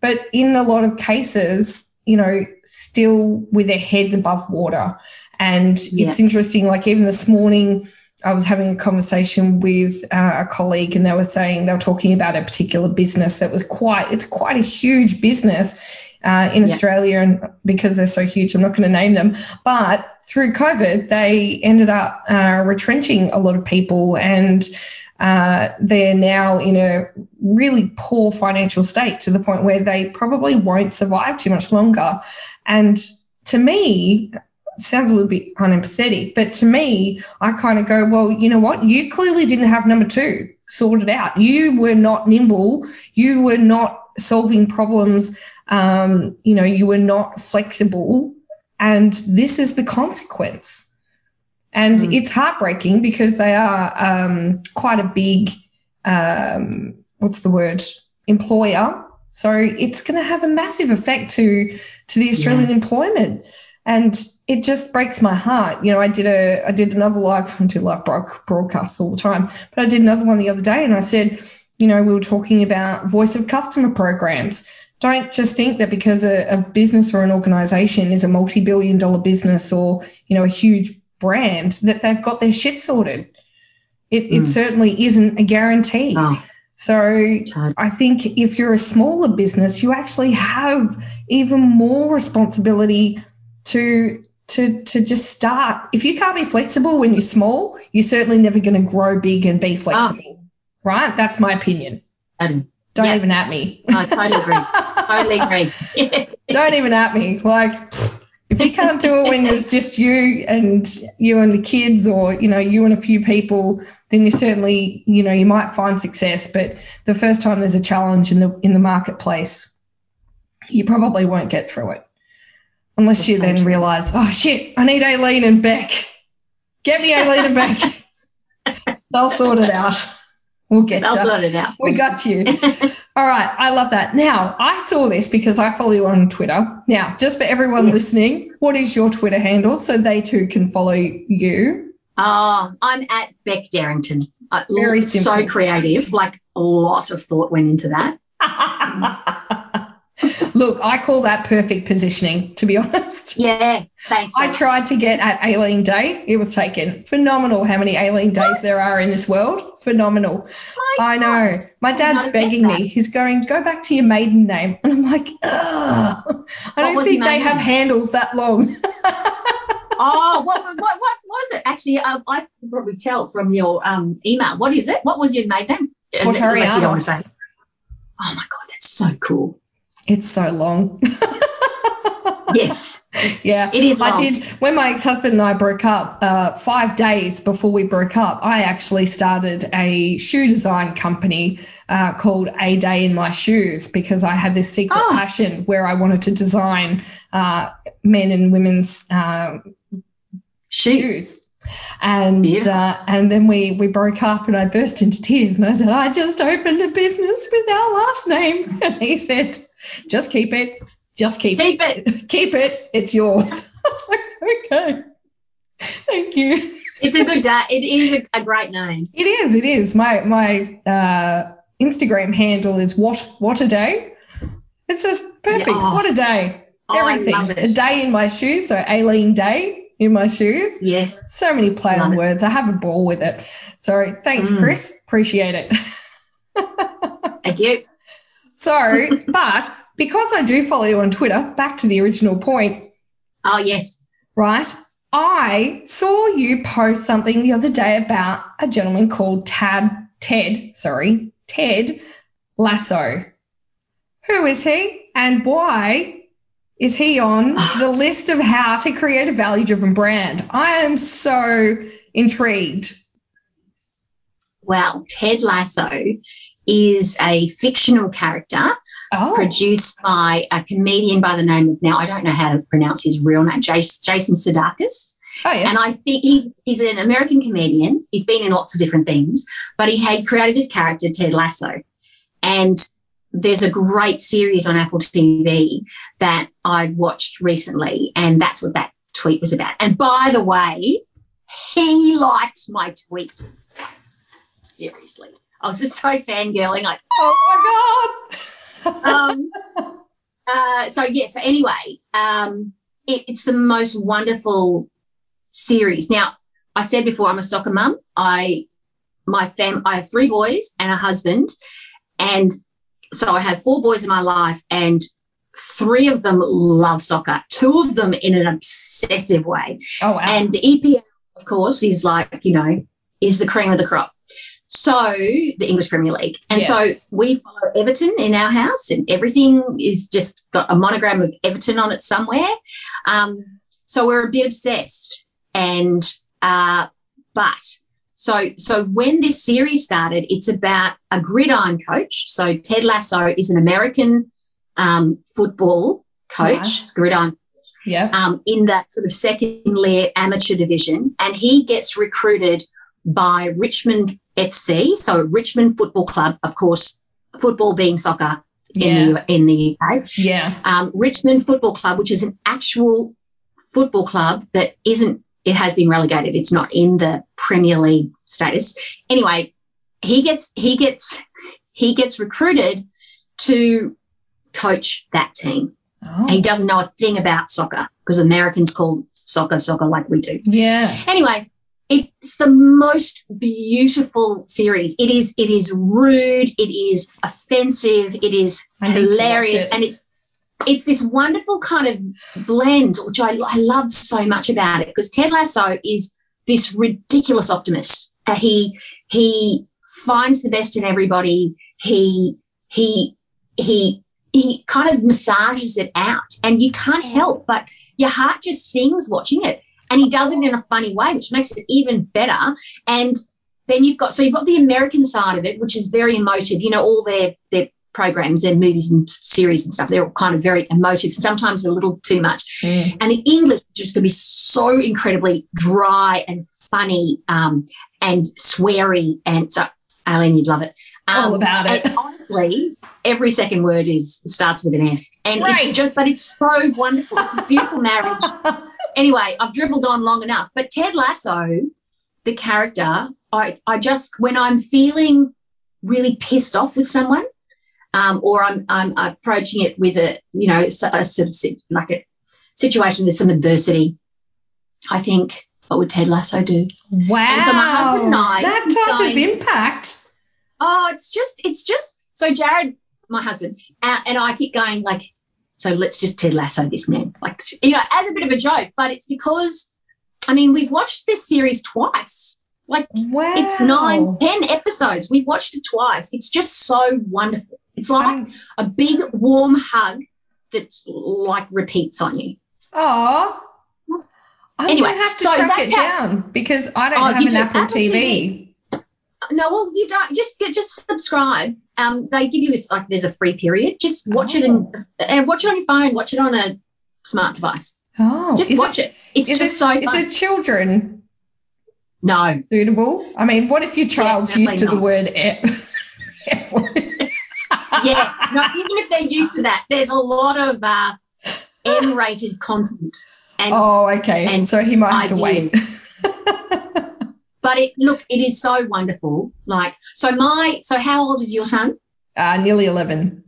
but in a lot of cases, you know, still with their heads above water. And Yeah. it's interesting, like even this morning, I was having a conversation with uh, a colleague, and they were saying they were talking about a particular business that was quite it's quite a huge business uh, in Yeah. Australia, and because they're so huge, I'm not going to name them. But through COVID, they ended up uh, retrenching a lot of people, and Uh, they're now in a really poor financial state to the point where they probably won't survive too much longer. And to me, sounds a little bit unempathetic, but to me, I kind of go, well, you know what? You clearly didn't have number two sorted out. You were not nimble. You were not solving problems. Um, you know, you were not flexible. And this is the consequence. And mm. it's heartbreaking because they are um, quite a big, um, what's the word, employer. So it's going to have a massive effect to to the Australian yeah. employment and it just breaks my heart. You know, I did a I did another live I do live broadcasts all the time, but I did another one the other day, and I said, you know, we were talking about voice of customer programs. Don't just think that because a, a business or an organization is a multi-billion dollar business or you know a huge brand that they've got their shit sorted. It, mm. it certainly isn't a guarantee. Oh. So I think if you're a smaller business, you actually have even more responsibility to to to just start. If you can't be flexible when you're small, you're certainly never going to grow big and be flexible. Oh. Right? That's my opinion. Um, Don't yeah. even at me. I totally agree. totally agree. Don't even at me. Like if you can't do it when it's just you and you and the kids or you know you and a few people then you certainly you know you might find success but the first time there's a challenge in the in the marketplace you probably won't get through it Unless That's you so then true. realize, oh shit, I need Aileen and Bec. Get me Aileen and Bec. They'll sort it out. We'll get They'll you. sort it out. We got you. All right, I love that. Now, I saw this because I follow you on Twitter. Now, just for everyone yes. listening, what is your Twitter handle so they too can follow you? Oh, I'm at Bec Derrington. Uh, Very simple. So creative. Like a lot of thought went into that. Look, I call that perfect positioning, to be honest. Yeah, thanks. I tried to get at Aileen Day. It was taken. Phenomenal how many Aileen Days what? there are in this world. Phenomenal. My I know. My dad's begging me. He's going, go back to your maiden name. And I'm like, ugh. I don't think they have handles that long. oh, what, what, what was it? Actually, um, I can probably tell from your um, email. What is it? What was your maiden name? Portarianos. Oh my God, that's so cool. It's so long. yes. Yeah. It is. Long. I did when my ex husband and I broke up, uh, five days before we broke up, I actually started a shoe design company uh, called A Day in My Shoes because I had this secret oh. passion where I wanted to design uh, men and women's uh, shoes. shoes. And uh, and then we we broke up and I burst into tears and I said I just opened a business with our last name and he said just keep it. Just keep, keep it. it. Keep it. It's yours. Like, okay. Thank you. It's a good day. It is a, a, great name. It is. It is. My my uh, Instagram handle is what what a day. It's just perfect. Yeah, oh. What a day. Everything. Oh, a day in my shoes. So Aileen Day in my shoes. Yes. So many play love on it. words. I have a ball with it. So thanks, mm. Chris. Appreciate it. Thank you. So, but because I do follow you on Twitter, back to the original point. Oh, yes. Right. I saw you post something the other day about a gentleman called Tad, Ted, sorry, Ted Lasso. Who is he and why is he on the list of how to create a value driven brand? I am so intrigued. Well, Ted Lasso is a fictional character oh. produced by a comedian by the name of, now I don't know how to pronounce his real name, Jason Sudeikis. Oh, yeah. And I think he, he's an American comedian. He's been in lots of different things, but he had created this character, Ted Lasso. And there's a great series on Apple TV that I've watched recently, and that's what that tweet was about. And by the way, he liked my tweet. Seriously. I was just so fangirling, like, oh my god. um, uh, so yeah. So anyway, um, it, it's the most wonderful series. Now, I said before, I'm a soccer mum. I my fam, I have three boys and a husband, and so I have four boys in my life, and three of them love soccer. Two of them in an obsessive way. Oh wow! And the EPL, of course, is like you know, is the cream of the crop. So the English Premier League, and Yes. so we follow Everton in our house, and everything is just got a monogram of Everton on it somewhere. Um, so we're a bit obsessed, and uh, but so so when this series started, it's about a gridiron coach. So Ted Lasso is an American um, football coach, gridiron Yeah. um, in that sort of second layer amateur division, and he gets recruited by Richmond FC, so Richmond Football Club, of course, football being soccer in Yeah. the in the UK. Yeah. Um, Richmond Football Club, which is an actual football club that isn't. It has been relegated. It's not in the Premier League status. Anyway, he gets he gets he gets recruited to coach that team. Oh. He doesn't know a thing about soccer because Americans call soccer soccer like we do. Yeah. Anyway, it's the most beautiful series. It is it is rude, it is offensive, it is I need to watch hilarious, it. and it's it's this wonderful kind of blend, which I, I love so much about it because Ted Lasso is this ridiculous optimist. Uh, he he finds the best in everybody. He he he he kind of massages it out, and you can't help but your heart just sings watching it. And he does it in a funny way, which makes it even better. And then you've got so you've got the American side of it, which is very emotive. You know, all their their programs, their movies and series and stuff, they're all kind of very emotive, sometimes a little too much. Mm. And the English is just going to be so incredibly dry and funny um, and sweary. And so, Aileen, you'd love it. Um, All about it. Honestly, every second word is starts with an F. And Right. it's just, but it's so wonderful. It's this beautiful marriage. Anyway, I've dribbled on long enough. But Ted Lasso, the character, I, I just, when I'm feeling really pissed off with someone, um, or I'm, I'm approaching it with a, you know, a, of like a situation with some adversity, I think, what would Ted Lasso do? Wow. And so my husband and I That type of impact. Oh, it's just, it's just, so Jared, my husband, uh, and I keep going like, so let's just Ted Lasso this man, like, you know, as a bit of a joke, but it's because, I mean, we've watched this series twice. Like, Wow. it's nine, ten episodes. We've watched it twice. It's just so wonderful. It's like a big warm hug that's like repeats on you. I'm Anyway, gonna have to so track it how- down because I don't Oh, have an. Apple, Apple TV. No, well, you don't just get just subscribe. Um, they give you this like there's a free period. Just watch it and and watch it on your phone. Watch it on a smart device. Oh, Just watch it. It's just it, so is fun. it children no, suitable? I mean, what if your child's Definitely used to the word F? Yeah, no. Even if they're used to that, there's a lot of uh, M-rated content. And oh, okay. and so he might have to wait. but it look, it is so wonderful. Like so, my so how old is your son? uh, nearly 11.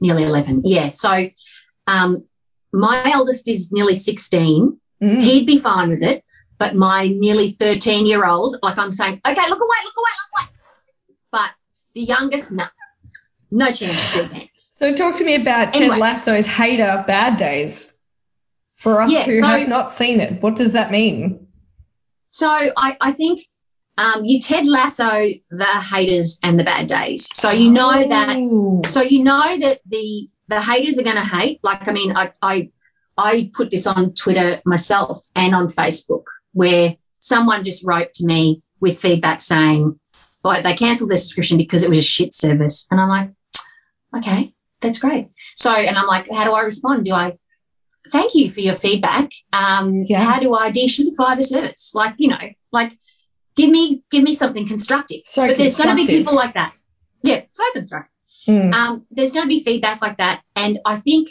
Nearly eleven. Yeah. So, um, my eldest is nearly sixteen. Mm. he'd be fine with it. But my nearly 13 year old, like I'm saying, okay, look away, look away, look away. But the youngest, no, no chance to do that. So talk to me about Ted Lasso's hater bad days. For us Yeah, who so- have not seen it, what does that mean? So I, I think um, you Ted Lasso the haters and the bad days. So you know that. Oh. So you know that the the haters are going to hate. Like I mean, I I I put this on Twitter myself and on Facebook where someone just wrote to me with feedback saying, "Well, they cancelled their subscription because it was a shit service," and I'm like, "Okay, that's great." So and I'm like, "How do I respond? Do I?" Thank you for your feedback. Um, Yeah. How do I de-shitify the service? Like, you know, like give me give me something constructive. So but there's going to be people like that. Yeah, so constructive Mm. um, there's going to be feedback like that. And I think,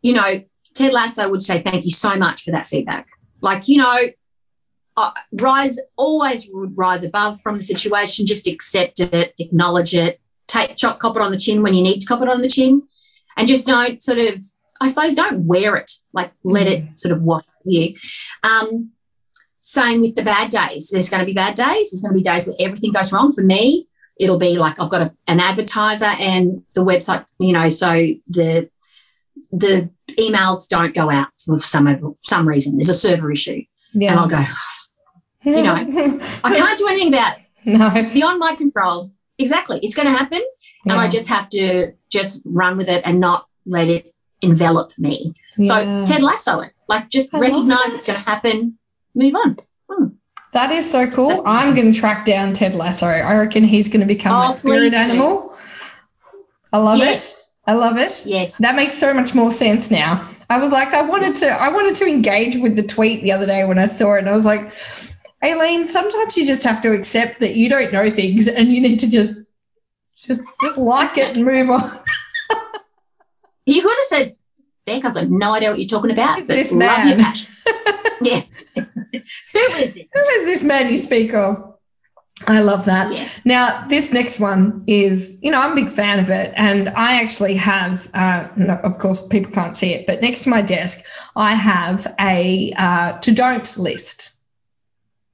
you know, Ted Lasso would say thank you so much for that feedback. Like, you know, uh, rise, always would rise above from the situation, just accept it, acknowledge it, take, chop, cop it on the chin when you need to cop it on the chin, and just don't sort of, I suppose, don't wear it, like let it sort of wash you. Um, same with the bad days. There's going to be bad days. There's going to be days where everything goes wrong. For me, it'll be like I've got a, an advertiser and the website, you know, so the the emails don't go out for some some reason. There's a server issue, Yeah. and I'll go. you know, I can't do anything about it. No. It's beyond my control. Exactly. It's going to happen. And I just have to just run with it and not let it envelop me. Yeah. So Ted Lasso it. Like just I recognize it's going to happen, move on. Hmm. That is so cool. That's- I'm going to track down Ted Lasso. I reckon he's going to become my Oh, spirit please do. animal. I love Yes. it. I love it. Yes. That makes so much more sense now. I was like, I wanted to, I wanted to engage with the tweet the other day when I saw it, and I was like, Aileen, sometimes you just have to accept that you don't know things, and you need to just, just, just like it and move on. You could have said, Bec, I've got no idea what you're talking about, but this love man? your passion. yeah. Who is it? Who is this man you speak of? I love that. Yes. Now, this next one is, you know, I'm a big fan of it, and I actually have, uh, no, of course, people can't see it, but next to my desk, I have a uh, to don't list,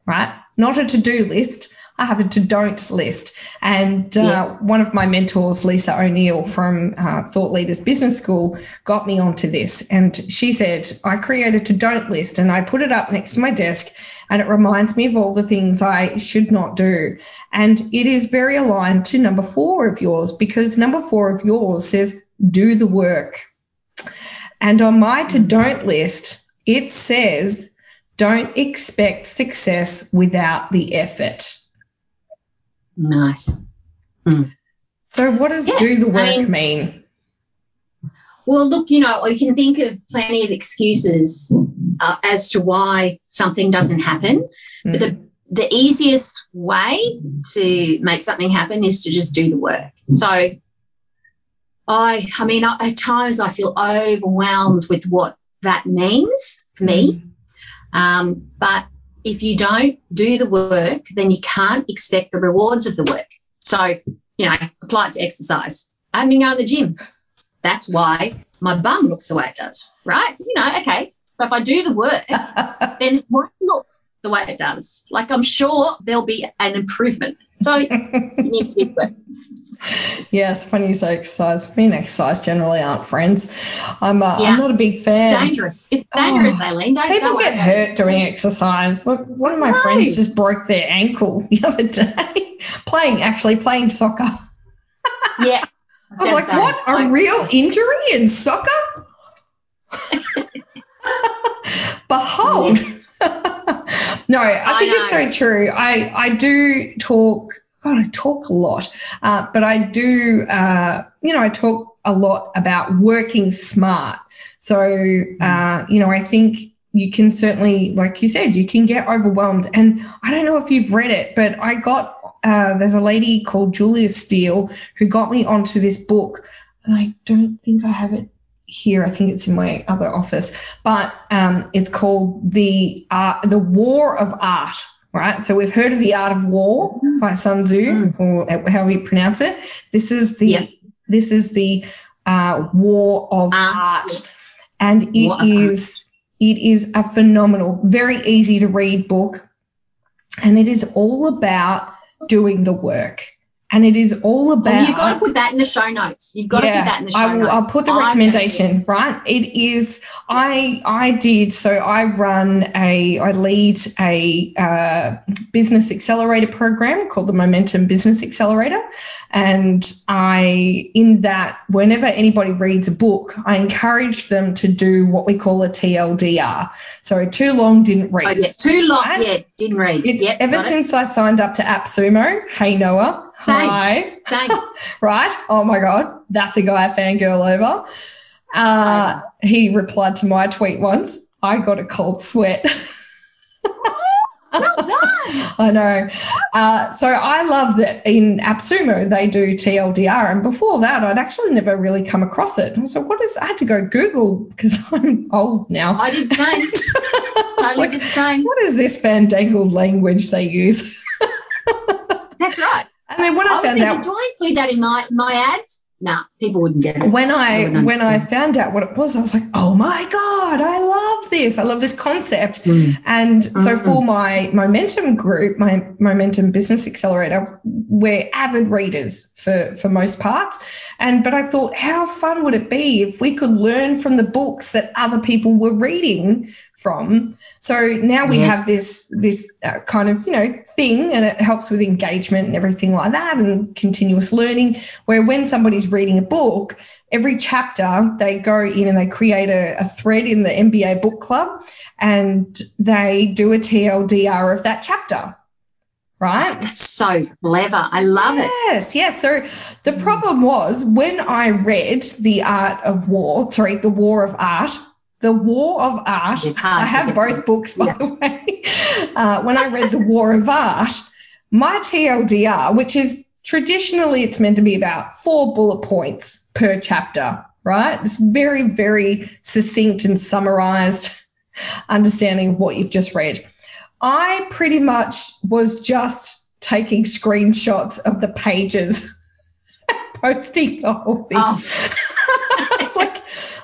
right? Not a to do list. I have a to don't list. And uh, Yes. one of my mentors, Lisa O'Neill from uh, Thought Leaders Business School, got me onto this. And she said, I created a to don't list and I put it up next to my desk and it reminds me of all the things I should not do. And it is very aligned to number four of yours because number four of yours says, do the work. And on my to don't list, it says, don't expect success without the effort. Nice. So, what does Yeah, do the I work mean- mean? Well, look, you know, we can think of plenty of excuses uh, as to why something doesn't happen. But the, the easiest way to make something happen is to just do the work. So, I, I mean, I- at times I feel overwhelmed with what that means for me. Um, but if you don't do the work, then you can't expect the rewards of the work. So, you know, apply it to exercise. I haven't been going to the gym. That's why my bum looks the way it does, right? You know, okay. So if I do the work, then it won't look the way it does. Like I'm sure there'll be an improvement. So you need to do the work. Yes, funny you say exercise. Me and exercise generally aren't friends. I'm, uh, Yeah. I'm not a big fan. Dangerous. It's dangerous, Oh, Aileen. Don't People get hurt it. doing exercise. Look, one of my No. friends just broke their ankle the other day playing, actually playing soccer. Yeah. I was like, what? A real injury in soccer? Behold. No, I I think it's so true. I, I do talk, God, I talk a lot, uh, but I do, uh, you know, I talk a lot about working smart. So, uh, you know, I think you can certainly, like you said, you can get overwhelmed. And I don't know if you've read it, but I got, uh, there's a lady called Julia Steele who got me onto this book. And I don't think I have it here. I think it's in my other office, but um, it's called the uh, the War of Art. Right, so we've heard of the Art of War by Sun Tzu, or how we pronounce it. This is the Yep. this is the uh, War of Ah, Art, and it War is it is a phenomenal, very easy to read book, and it is all about doing the work, and it is all about. Well, you've got to put that in the show notes. You've got to put that in the show I will, notes. I'll put the recommendation, right? It is, I, I did, so I run a, I lead a uh, business accelerator program called the Momentum Business Accelerator. And I, in that, whenever anybody reads a book, I encourage them to do what we call a TLDR. So too long, didn't read. Oh, yeah, too long. Right? Yeah, didn't read. Yep, ever got it. since I signed up to AppSumo. Hey, Noah. Same. Hi Same. right? Oh my God, that's a guy I fangirl over. Uh, he replied to my tweet once. I got a cold sweat. well done. I know. Uh, so I love that in AppSumo they do TLDR, and before that I'd actually never really come across it. So what is? I had to go Google because I'm old now. I did the same. I like, did the same. what is this fandangled language they use? That's right. And then when I I, was found thinking, out do I include that in my, my ads? Nah, people wouldn't get it. when I when I found out what it was, I was like, oh my god, I love this. I love this concept. Mm. And so mm. for my momentum group, my momentum business accelerator, we're avid readers for, for most parts. And, but I thought, how fun would it be if we could learn from the books that other people were reading from? So now we yes. have this, this uh, kind of, you know, thing and it helps with engagement and everything like that and continuous learning where when somebody's reading a book, every chapter they go in and they create a, a, thread in the MBA book club and they do a TLDR of that chapter. Right? That's so clever. I love yes, it. Yes, yes. So the problem was when I read The Art of War, sorry, The War of Art, The War of Art, I have both books, by yeah. the way. Uh, when I read The War of Art, my TLDR, which is traditionally it's meant to be about four bullet points per chapter, right? It's very, very succinct and summarized understanding of what you've just read. I pretty much was just taking screenshots of the pages, posting the whole thing. Oh. it's like,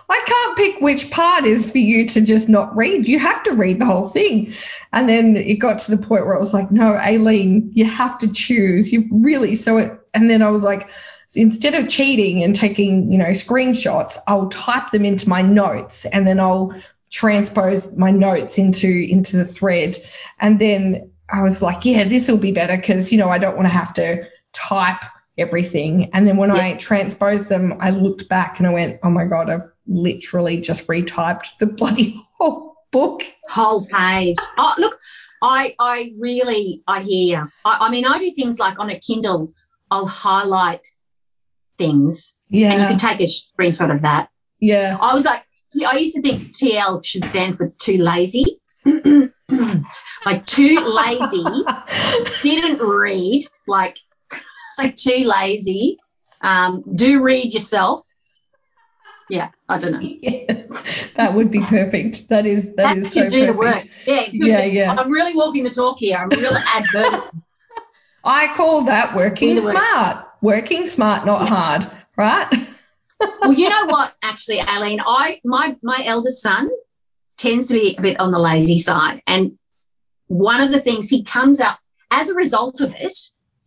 I can't pick which part is for you to just not read. You have to read the whole thing. And then it got to the point where I was like, no, Aileen, you have to choose. You really, so it, and then I was like, so instead of cheating and taking, you know, screenshots, I'll type them into my notes and then I'll transpose my notes into, into the thread. And then I was like, yeah, this will be better because, you know, I don't want to have to type everything. And then when yes. I transposed them, I looked back and I went, oh my God, I've literally just retyped the bloody whole book. Whole page. Oh, look, I, I really, I hear. I, I mean, I do things like on a Kindle, I'll highlight things. Yeah. And you can take a screenshot of that. Yeah. I was like, I used to think TL should stand for too lazy. like too lazy, didn't read, like like too lazy. Um, do read yourself. Yeah, I don't know. Yes, that would be perfect. That is that, that is so do perfect. the work. Yeah, yeah, yeah. I'm really walking the talk here. I'm really advertising. I call that working smart. Working smart, not yeah. hard, right? well, you know what? Actually, Aileen, I my my eldest son tends to be a bit on the lazy side, and one of the things he comes up as a result of it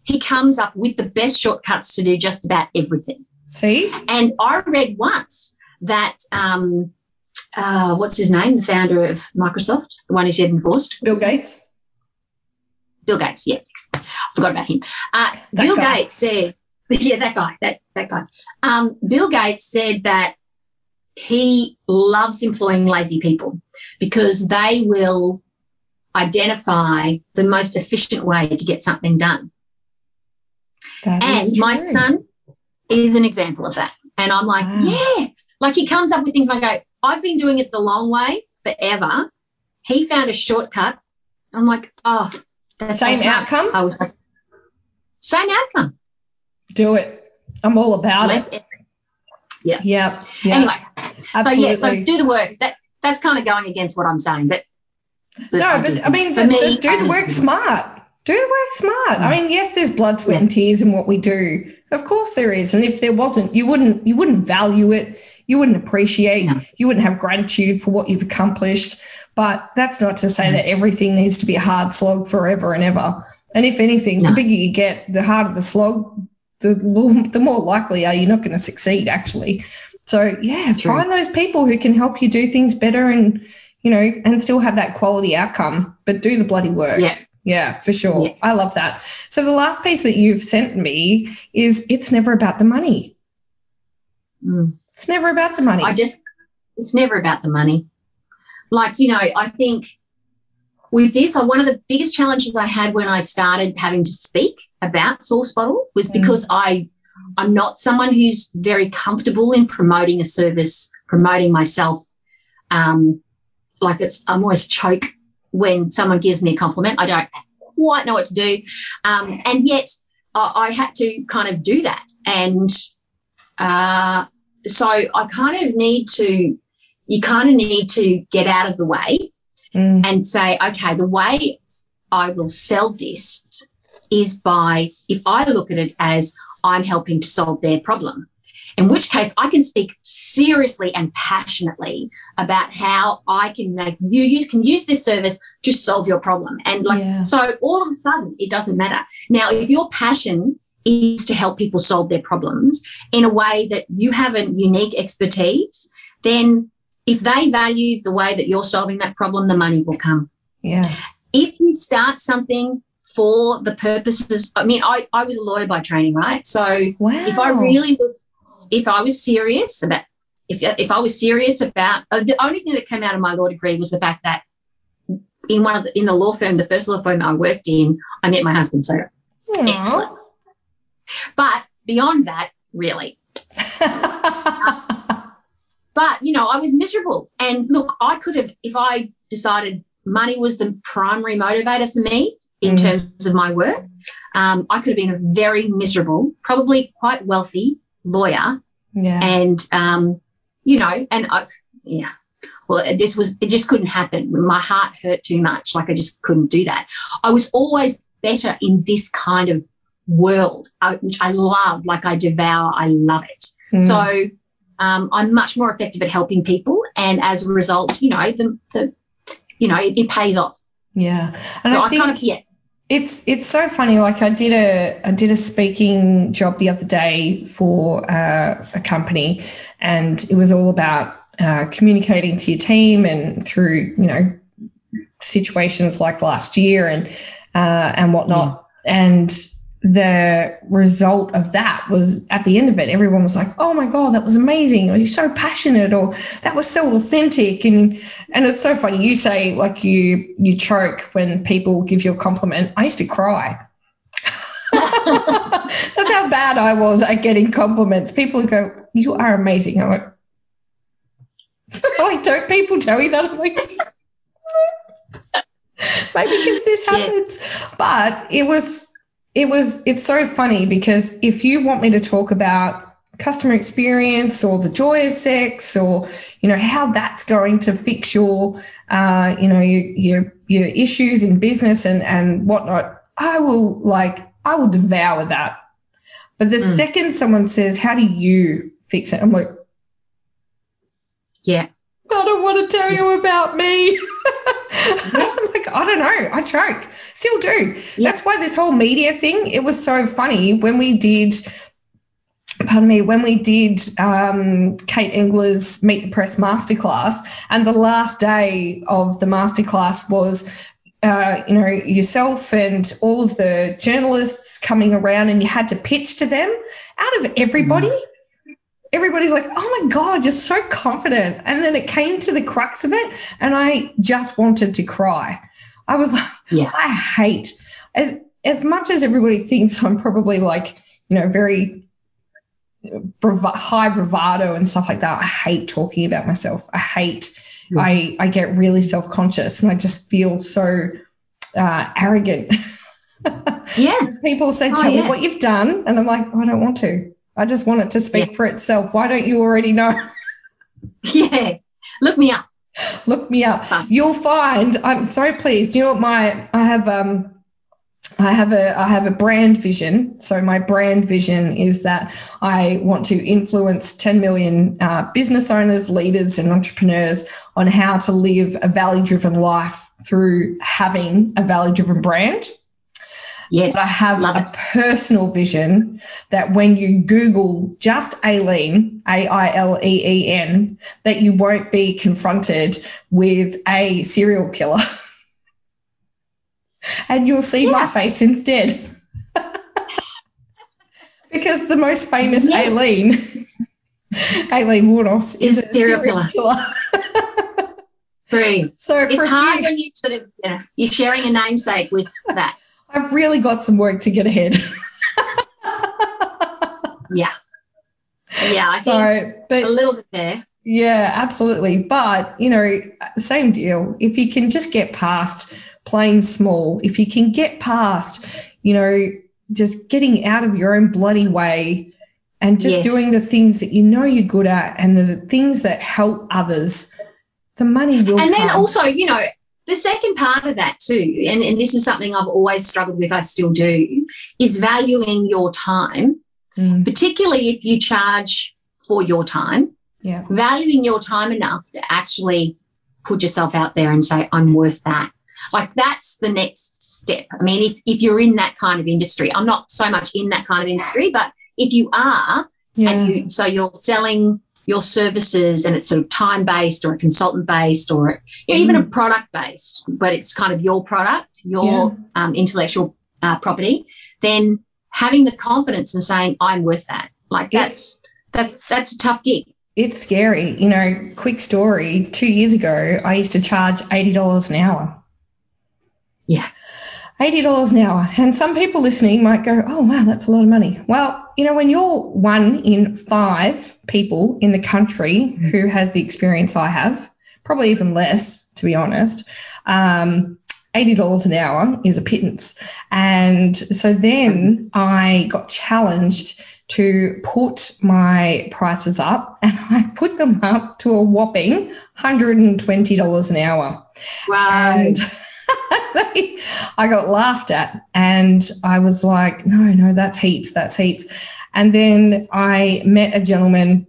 he comes up with the best shortcuts to do just about everything. See? And I read once that, um, uh, what's his name? The founder of Microsoft, the one who's getting divorced. Bill Gates. Bill Gates, yeah. I forgot about him. Uh, Bill guy. Gates said, yeah, that guy, that, that guy. Um, Bill Gates said that he loves employing lazy people because they will identify the most efficient way to get something done. That and my son is an example of that. And I'm like, wow. yeah. Like he comes up with things and I go, I've been doing it the long way forever. He found a shortcut. I'm like, oh, that's same so outcome. I was like, same outcome. Do it. I'm all about Less it. Effort. Yeah. Yep. Anyway, Absolutely. so yeah, so do the work. That that's kind of going against what I'm saying, but, but no, I but I mean, the, me, do the work smart do the work smart. I mm. mean, yes, there's blood, sweat, and tears in what we do. Of course there is. And if there wasn't, you wouldn't you wouldn't value it. You wouldn't appreciate. No. You wouldn't have gratitude for what you've accomplished. But that's not to say that everything needs to be a hard slog forever and ever. And if anything, no. the bigger you get, the harder the slog, the more, the more likely are you not going to succeed actually. So yeah, True. find those people who can help you do things better and you know and still have that quality outcome, but do the bloody work. Yeah. Yeah, for sure. Yeah. I love that. So the last piece that you've sent me is it's never about the money. Mm. It's never about the money. I just, it's never about the money. Like, you know, I think with this, one of the biggest challenges I had when I started having to speak about SourceBottle was mm. because I, I'm not someone who's very comfortable in promoting a service, promoting myself. Um, like it's, I'm always choke when someone gives me a compliment. I don't quite know what to do. Um, and yet I, I, had to kind of do that. And uh, so I kind of need to, you kind of need to get out of the way mm. and say, okay, the way I will sell this is by, if I look at it as I'm helping to solve their problem. In which case, I can speak seriously and passionately about how I can make you use can use this service to solve your problem. And like Yeah. so, all of a sudden, it doesn't matter. Now, if your passion is to help people solve their problems in a way that you have a unique expertise, then if they value the way that you're solving that problem, the money will come Yeah. if you start something for the purposes i mean i, I was a lawyer by training right so Wow. if i really was if i was serious about if, if i was serious about uh, the only thing that came out of my law degree was the fact that in one of the, in the law firm the first law firm i worked in i met my husband so Aw. excellent beyond that really. But you know i was miserable. And look i could have if i decided money was the primary motivator for me in Mm. terms of my work um, i could have been a very miserable probably quite wealthy lawyer. Yeah. and um, you know and I, yeah. Well this was it just couldn't happen. My heart hurt too much. Like i just couldn't do that. I was always better in this kind of world which i love like i devour i love it Mm. so um, I'm much more effective at helping people, and as a result, you know, the, the you know, it, it pays off. yeah. And so I, I, think kind of yeah, it's it's so funny. Like I did a I did a speaking job the other day for uh, a company, and it was all about uh, communicating to your team and through you know situations like last year and uh, and whatnot. And the result of that was at the end of it, everyone was like, "Oh my god, that was amazing! Or you're so passionate, or that was so authentic." And and it's so funny. You say like you you choke when people give you a compliment. I used to cry. That's how bad I was at getting compliments. People would go, "You are amazing." I'm like, like, don't people tell you that? I'm like, maybe because this happens. But it was, it was, it's so funny because if you want me to talk about customer experience or the joy of sex or you know how that's going to fix your uh, you know your, your your issues in business and and whatnot i will like i will devour that but the Mm. second someone says how do you fix it i'm like yeah, I don't want to tell you about me. I'm like, I don't know. I choke. Still do. Yeah. That's why this whole media thing, it was so funny when we did, pardon me, when we did um, Kate Engler's Meet the Press masterclass, and the last day of the masterclass was uh, you know, yourself and all of the journalists coming around and you had to pitch to them out of everybody. Everybody's like, oh my God, you're so confident. And then it came to the crux of it and I just wanted to cry. I was like, yeah, I hate as as much as everybody thinks I'm probably like, you know, very brav- high bravado and stuff like that. I hate talking about myself. I hate I, I get really self conscious and I just feel so uh, arrogant. yeah, People say, Oh, Tell yeah. me what you've done. And I'm like, I don't want to. I just want it to speak for itself. Why don't you already know? yeah. Look me up. Look me up. Fun. You'll find I'm so pleased. You know what my I have um I have a I have a brand vision. So my brand vision is that I want to influence 10 million uh, business owners, leaders, and entrepreneurs on how to live a value-driven life through having a value-driven brand. Yes, But I have a it. personal vision that when you Google just Aileen, A I L E E N, that you won't be confronted with a serial killer. and you'll see my face instead. because the most famous Yes. Aileen, Aileen Wuornos, is, Is a serial killer. True. So for It's hard few- when you sort of you know, you're sharing a namesake with that. I've really got some work to get ahead. Yeah, yeah. I think so, but a little bit there. Yeah, absolutely. But, you know, same deal. If you can just get past playing small, if you can get past, you know, just getting out of your own bloody way and just Yes. doing the things that you know you're good at and the things that help others, the money will and then come. also, you know, the second part of that too, and, and this is something I've always struggled with, I still do, is valuing your time, Mm, particularly if you charge for your time, Yeah. valuing your time enough to actually put yourself out there and say, I'm worth that. Like that's the next step. I mean, if, if you're in that kind of industry, I'm not so much in that kind of industry, but if you are, Yeah. and you so you're selling your services and it's sort of time based or a consultant based or you know, even a product based, but it's kind of your product, your um, intellectual uh, property, then having the confidence and saying, I'm worth that. Like that's that's that's a tough gig. it's scary. You know, quick story. Two years ago, I used to charge $80 an hour. Yeah. $80 an hour. And some people listening might go, oh, wow, that's a lot of money. Well, you know, when you're one in five people in the country who has the experience I have, probably even less, to be honest, um, $80 an hour is a pittance. And so then I got challenged to put my prices up and I put them up to a whopping $120 an hour. Wow. And I got laughed at and I was like, no, no, that's heaps, that's heaps. And then I met a gentleman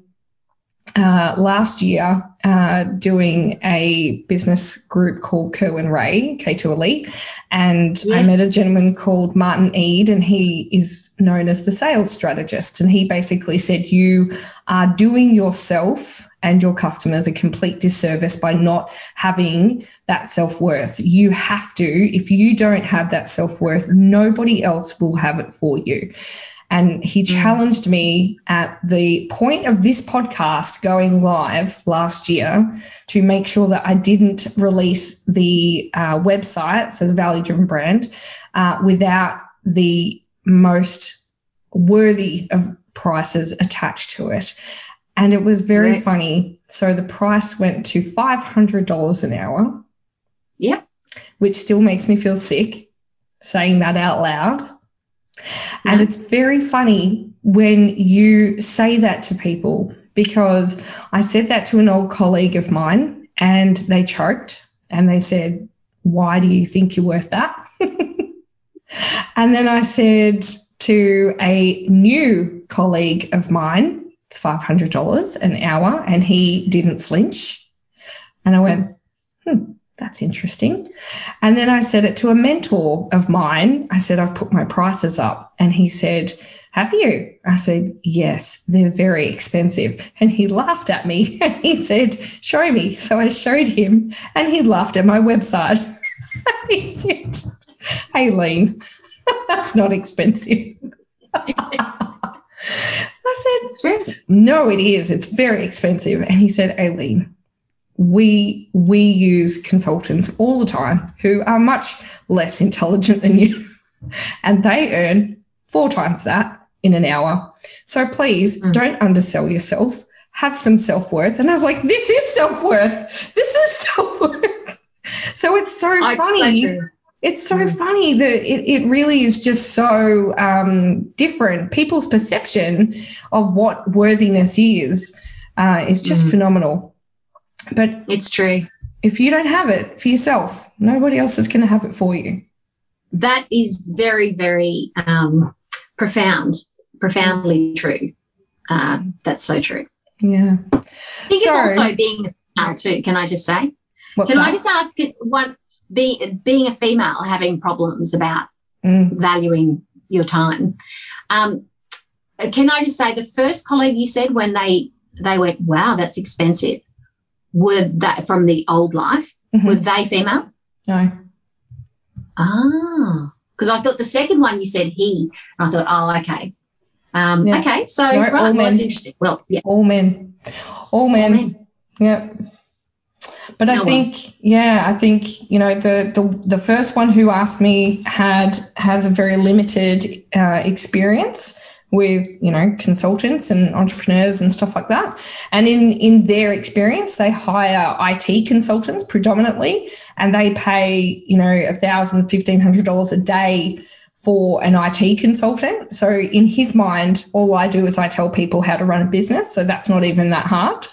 uh, last year uh, doing a business group called Kerwin Rae, K2 Elite. And I met a gentleman called Martin Ead, and he is known as the sales strategist. And he basically said, You are doing yourself and your customers a complete disservice by not having that self worth. You have to, if you don't have that self worth, nobody else will have it for you. And he challenged me at the point of this podcast going live last year to make sure that I didn't release the uh, website, so the value driven brand, uh, without the most worthy of prices attached to it. And it was very Right. funny. So the price went to $500 an hour, Yep. which still makes me feel sick saying that out loud. And Yeah. it's very funny when you say that to people because I said that to an old colleague of mine and they choked and they said, Why do you think you're worth that? and then I said to a new colleague of mine, It's $500 an hour, and he didn't flinch. And I went, Hmm, that's interesting. And then I said it to a mentor of mine. I said, I've put my prices up. And he said, Have you? I said, Yes, they're very expensive. And he laughed at me and he said, Show me. So I showed him and he laughed at my website. he said, Hey, Lean, that's not expensive. I said, no, it is. It's very expensive. And he said, Aileen, we we use consultants all the time who are much less intelligent than you, and they earn four times that in an hour. So please Mm. don't undersell yourself. Have some self worth. And I was like, this is self worth. This is self worth. So it's so so funny. It's so Mm. funny that it, it really is just so um, different. People's perception of what worthiness is uh, is just Mm. phenomenal. But It's true. if you don't have it for yourself, nobody else is going to have it for you. That is very, very um, profound, profoundly true. Um, that's so true. Yeah. I think So- it's also being a female too. Can I just say? Can that? I just ask one? Be, being a female having problems about Mm. valuing your time. Um, can I just say the first colleague you said when they they went, wow, that's expensive. Were that from the old life? Mhm. Were they female? No. Ah, because I thought the second one you said he. And I thought, oh, okay. Um, Yeah. Okay, so No, right, all men. interesting. Well, yeah, All men. All men. men. Yeah. But I well. think, yeah, I think you know the, the the first one who asked me had has a very limited uh, experience with you know consultants and entrepreneurs and stuff like that. And in in their experience, they hire IT consultants predominantly, and they pay you know a thousand, fifteen hundred dollars a day for an IT consultant. So in his mind, all I do is I tell people how to run a business. So that's not even that hard.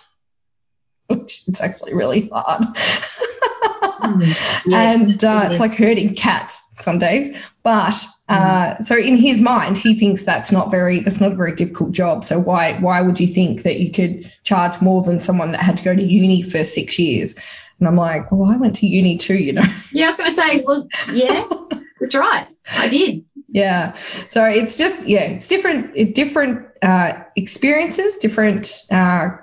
Which it's actually really hard. Mm, yes, and uh, it it's like herding cats. some days. But uh, so in his mind, he thinks that's not very that's not a very difficult job. So why why would you think that you could charge more than someone that had to go to uni for six years? And I'm like, well, I went to uni too, you know. Yeah, I was going to say, well, yeah, that's right. I did. Yeah. So it's just yeah, it's different different uh, experiences, different uh,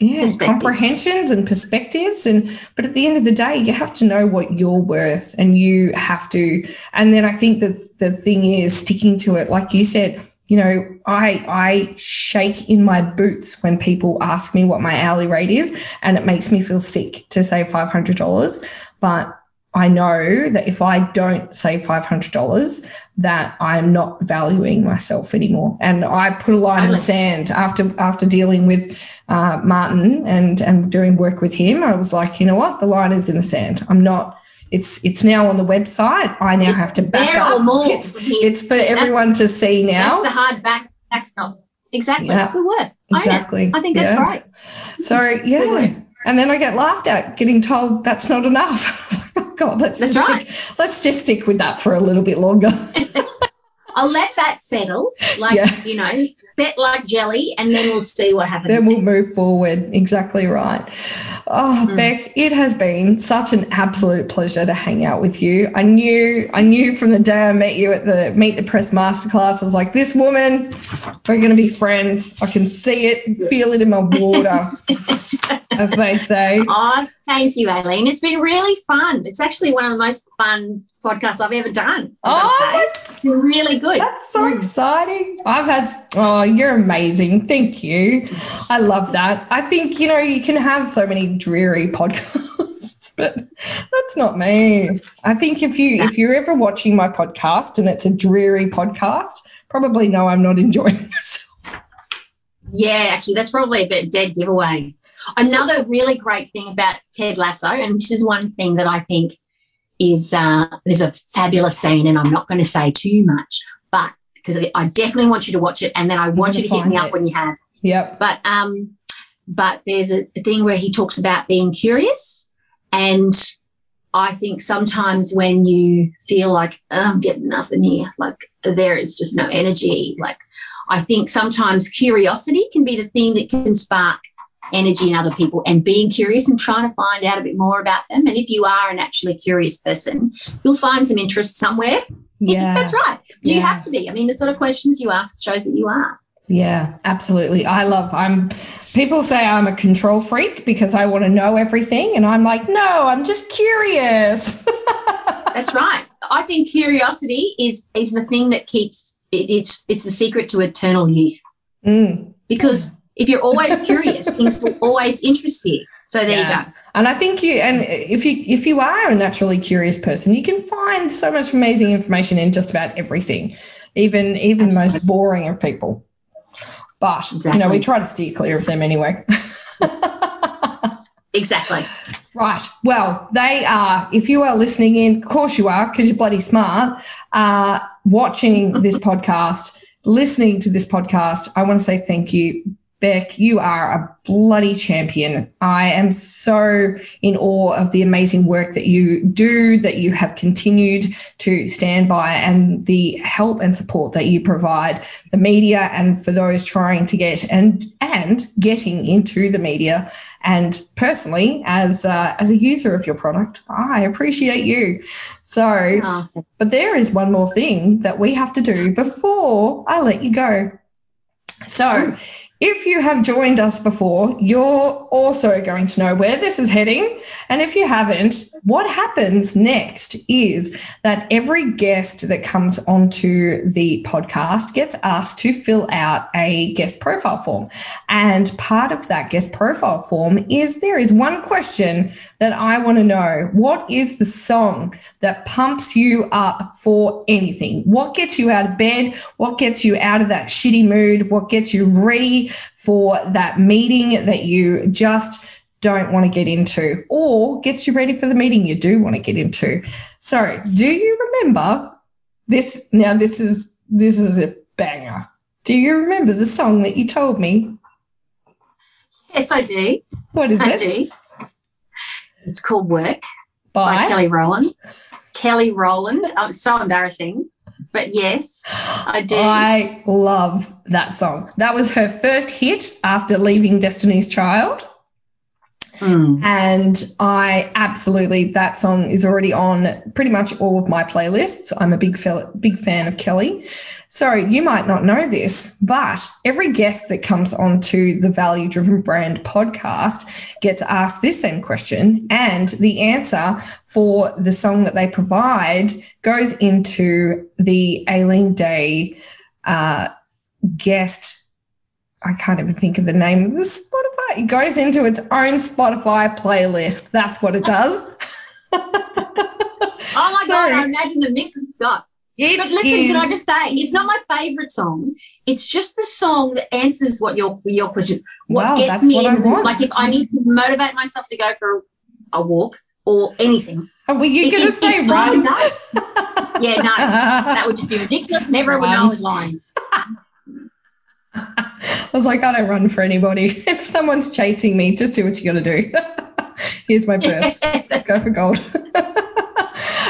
yeah comprehensions and perspectives and but at the end of the day you have to know what you're worth and you have to and then I think that the thing is sticking to it like you said you know, I I shake in my boots when people ask me what my hourly rate is, and it makes me feel sick to say five hundred dollars. But I know that if I don't hundred dollars, that I'm not valuing myself anymore. And I put a line in the sand after after dealing with uh, Martin and and doing work with him. I was like, you know what, the line is in the sand. I'm not it's it's now on the website. I now It's have to back up. It's, it's for everyone to see now. That's the hard back backstop. Exactly. Yeah. Good work. Exactly. I think that's Yeah. great. So yeah. And then I get laughed at getting told that's not enough. I was like, oh God, let's That's just right. stick, let's just stick with that for a little bit longer. I'll let that settle, like Yeah. you know, set like jelly, and then we'll see what happens. then we'll move forward. Exactly right. Oh, Mm. Bec, it has been such an absolute pleasure to hang out with you. I knew, I knew from the day I met you at the Meet the Press masterclass, I was like, this woman, we're going to be friends. I can see it, feel it in my water, as they say. Oh, thank you, Aileen. It's been really fun. It's actually one of the most fun podcasts I've ever done. Oh. It's really good. That's so Mm. exciting. I've had, oh, you're amazing. Thank you. I love that. I think, you know, you can have so many dreary podcasts, but that's not me. I think if you, if you're ever watching my podcast and it's a dreary podcast, probably know I'm not enjoying myself. Yeah, actually, that's probably a bit dead giveaway. Another really great thing about Ted Lasso, and this is one thing that I think is uh, there's a fabulous scene, and I'm not going to say too much, but because I definitely want you to watch it, and then I want you to hit me find up when you have. Yep. But um, but there's a, a thing where he talks about being curious, and I think sometimes when you feel like oh, I'm getting nothing here, like there is just no energy, like I think sometimes curiosity can be the thing that can spark energy in other people and being curious and trying to find out a bit more about them. And if you are an actually curious person, you'll find some interest somewhere. Yeah. That's right. You Yeah. have to be. I mean, the sort of questions you ask shows that you are. Yeah, absolutely. I love I'm people say I'm a control freak because I want to know everything and I'm like, "No, I'm just curious." That's right. I think curiosity is is the thing that keeps it, it's it's the secret to eternal youth. Mm. Because if you're always curious, things will always interest you. So there Yeah. you go. And I think you and if you if you are a naturally curious person, you can find so much amazing information in just about everything, even even the most boring of people. But you know, we try to steer clear of them anyway. Exactly. Right. Well, they are, if you are listening in, of course you are, because you're bloody smart, uh, watching this podcast, listening to this podcast, I want to say thank you. Bec, you are a bloody champion. I am so in awe of the amazing work that you do, that you have continued to stand by, and the help and support that you provide the media and for those trying to get and and getting into the media. And personally, as uh, as a user of your product, I appreciate you. So, Oh, but there is one more thing that we have to do before I let you go. So, if you have joined us before, you're also going to know where this is heading. And if you haven't, what happens next is that every guest that comes onto the podcast gets asked to fill out a guest profile form. And part of that guest profile form is there is one question that I want to know. What is the song that pumps you up for anything? What gets you out of bed? What gets you out of that shitty mood? What gets you ready for that meeting that you just don't want to get into or gets you ready for the meeting you do want to get into? So, do you remember this? Now, this is this is a banger. Do you remember the song that you told me? yes, I do. What is I it? do. It's called Work by By Kelly Rowan. Kelly Rowland. Oh, it's so embarrassing. But yes, I do. I love that song. That was her first hit after leaving Destiny's Child. Mm. And I absolutely, that song is already on pretty much all of my playlists. I'm a big, fel- big fan of Kelly. So you might not know this, but every guest that comes onto the Value Driven Brand podcast gets asked this same question, and the answer for the song that they provide goes into the Aileen Day uh, guest. I can't even think of the name of the Spotify. It goes into its own Spotify playlist. That's what it does. Oh my god, I imagine the mix has got. It But listen, is- can I just say, it's not my favourite song. It's just the song that answers what your your question. What Well, gets me what in like if I need to motivate myself to go for a walk or anything. Were you going to say run? Yeah, no, that would just be ridiculous and everyone would know I was lying. I was like, I don't run for anybody. If someone's chasing me, just do what you got to do. Here's my purse. Let's go for gold.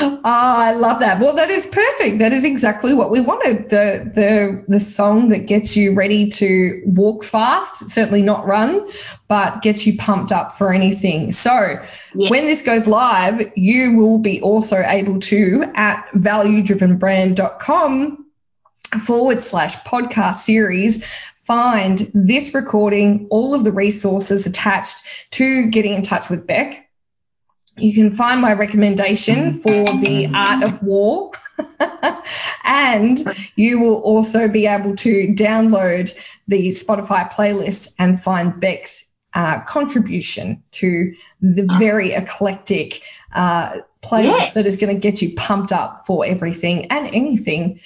Oh, I love that. Well, that is perfect. That is exactly what we wanted. The the the song that gets you ready to walk fast, certainly not run, but gets you pumped up for anything. So Yeah. when this goes live, you will be also able to at valuedrivenbrand.com forward slash podcast series find this recording, all of the resources attached to getting in touch with Bec. You can find my recommendation for the art of war. and you will also be able to download the Spotify playlist and find Bec's uh, contribution to the very eclectic uh, playlist Yes. that is going to get you pumped up for everything and anything.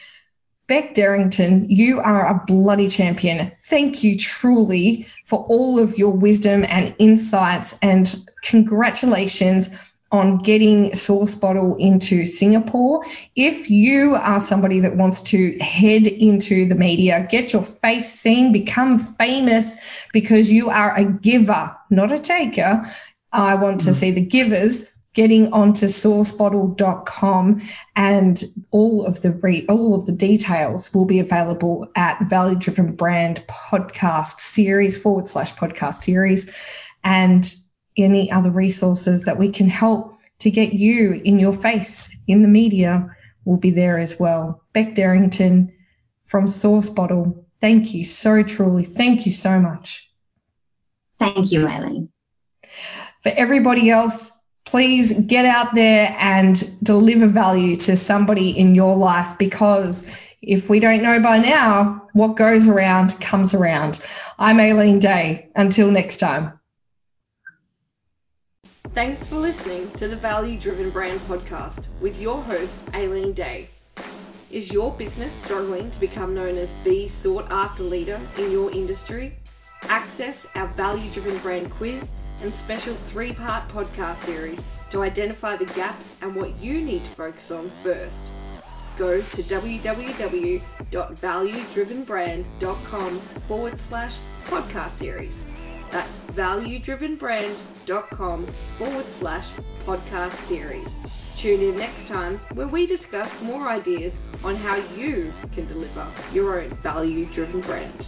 Bec Derrington, you are a bloody champion. Thank you truly for all of your wisdom and insights, and congratulations on getting SourceBottle into Singapore. If you are somebody that wants to head into the media, get your face seen, become famous because you are a giver, not a taker. I want to mm. see the givers getting onto sourcebottle.com and all of the re- all of the details will be available at value driven brand podcast series forward slash podcast series and any other resources that we can help to get you in your face in the media will be there as well. Bec Derrington from SourceBottle, thank you so truly. Thank you so much. Thank you, Aileen. For everybody else, please get out there and deliver value to somebody in your life because if we don't know by now, what goes around comes around. I'm Aileen Day. Until next time. Thanks for listening to the Value Driven Brand Podcast with your host, Aileen Day. Is your business struggling to become known as the sought after leader in your industry? Access our Value Driven Brand quiz and special three part podcast series to identify the gaps and what you need to focus on first. Go to www.valuedrivenbrand.com forward slash podcast series. That's valuedrivenbrand.com forward slash podcast series. Tune in next time where we discuss more ideas on how you can deliver your own value driven brand.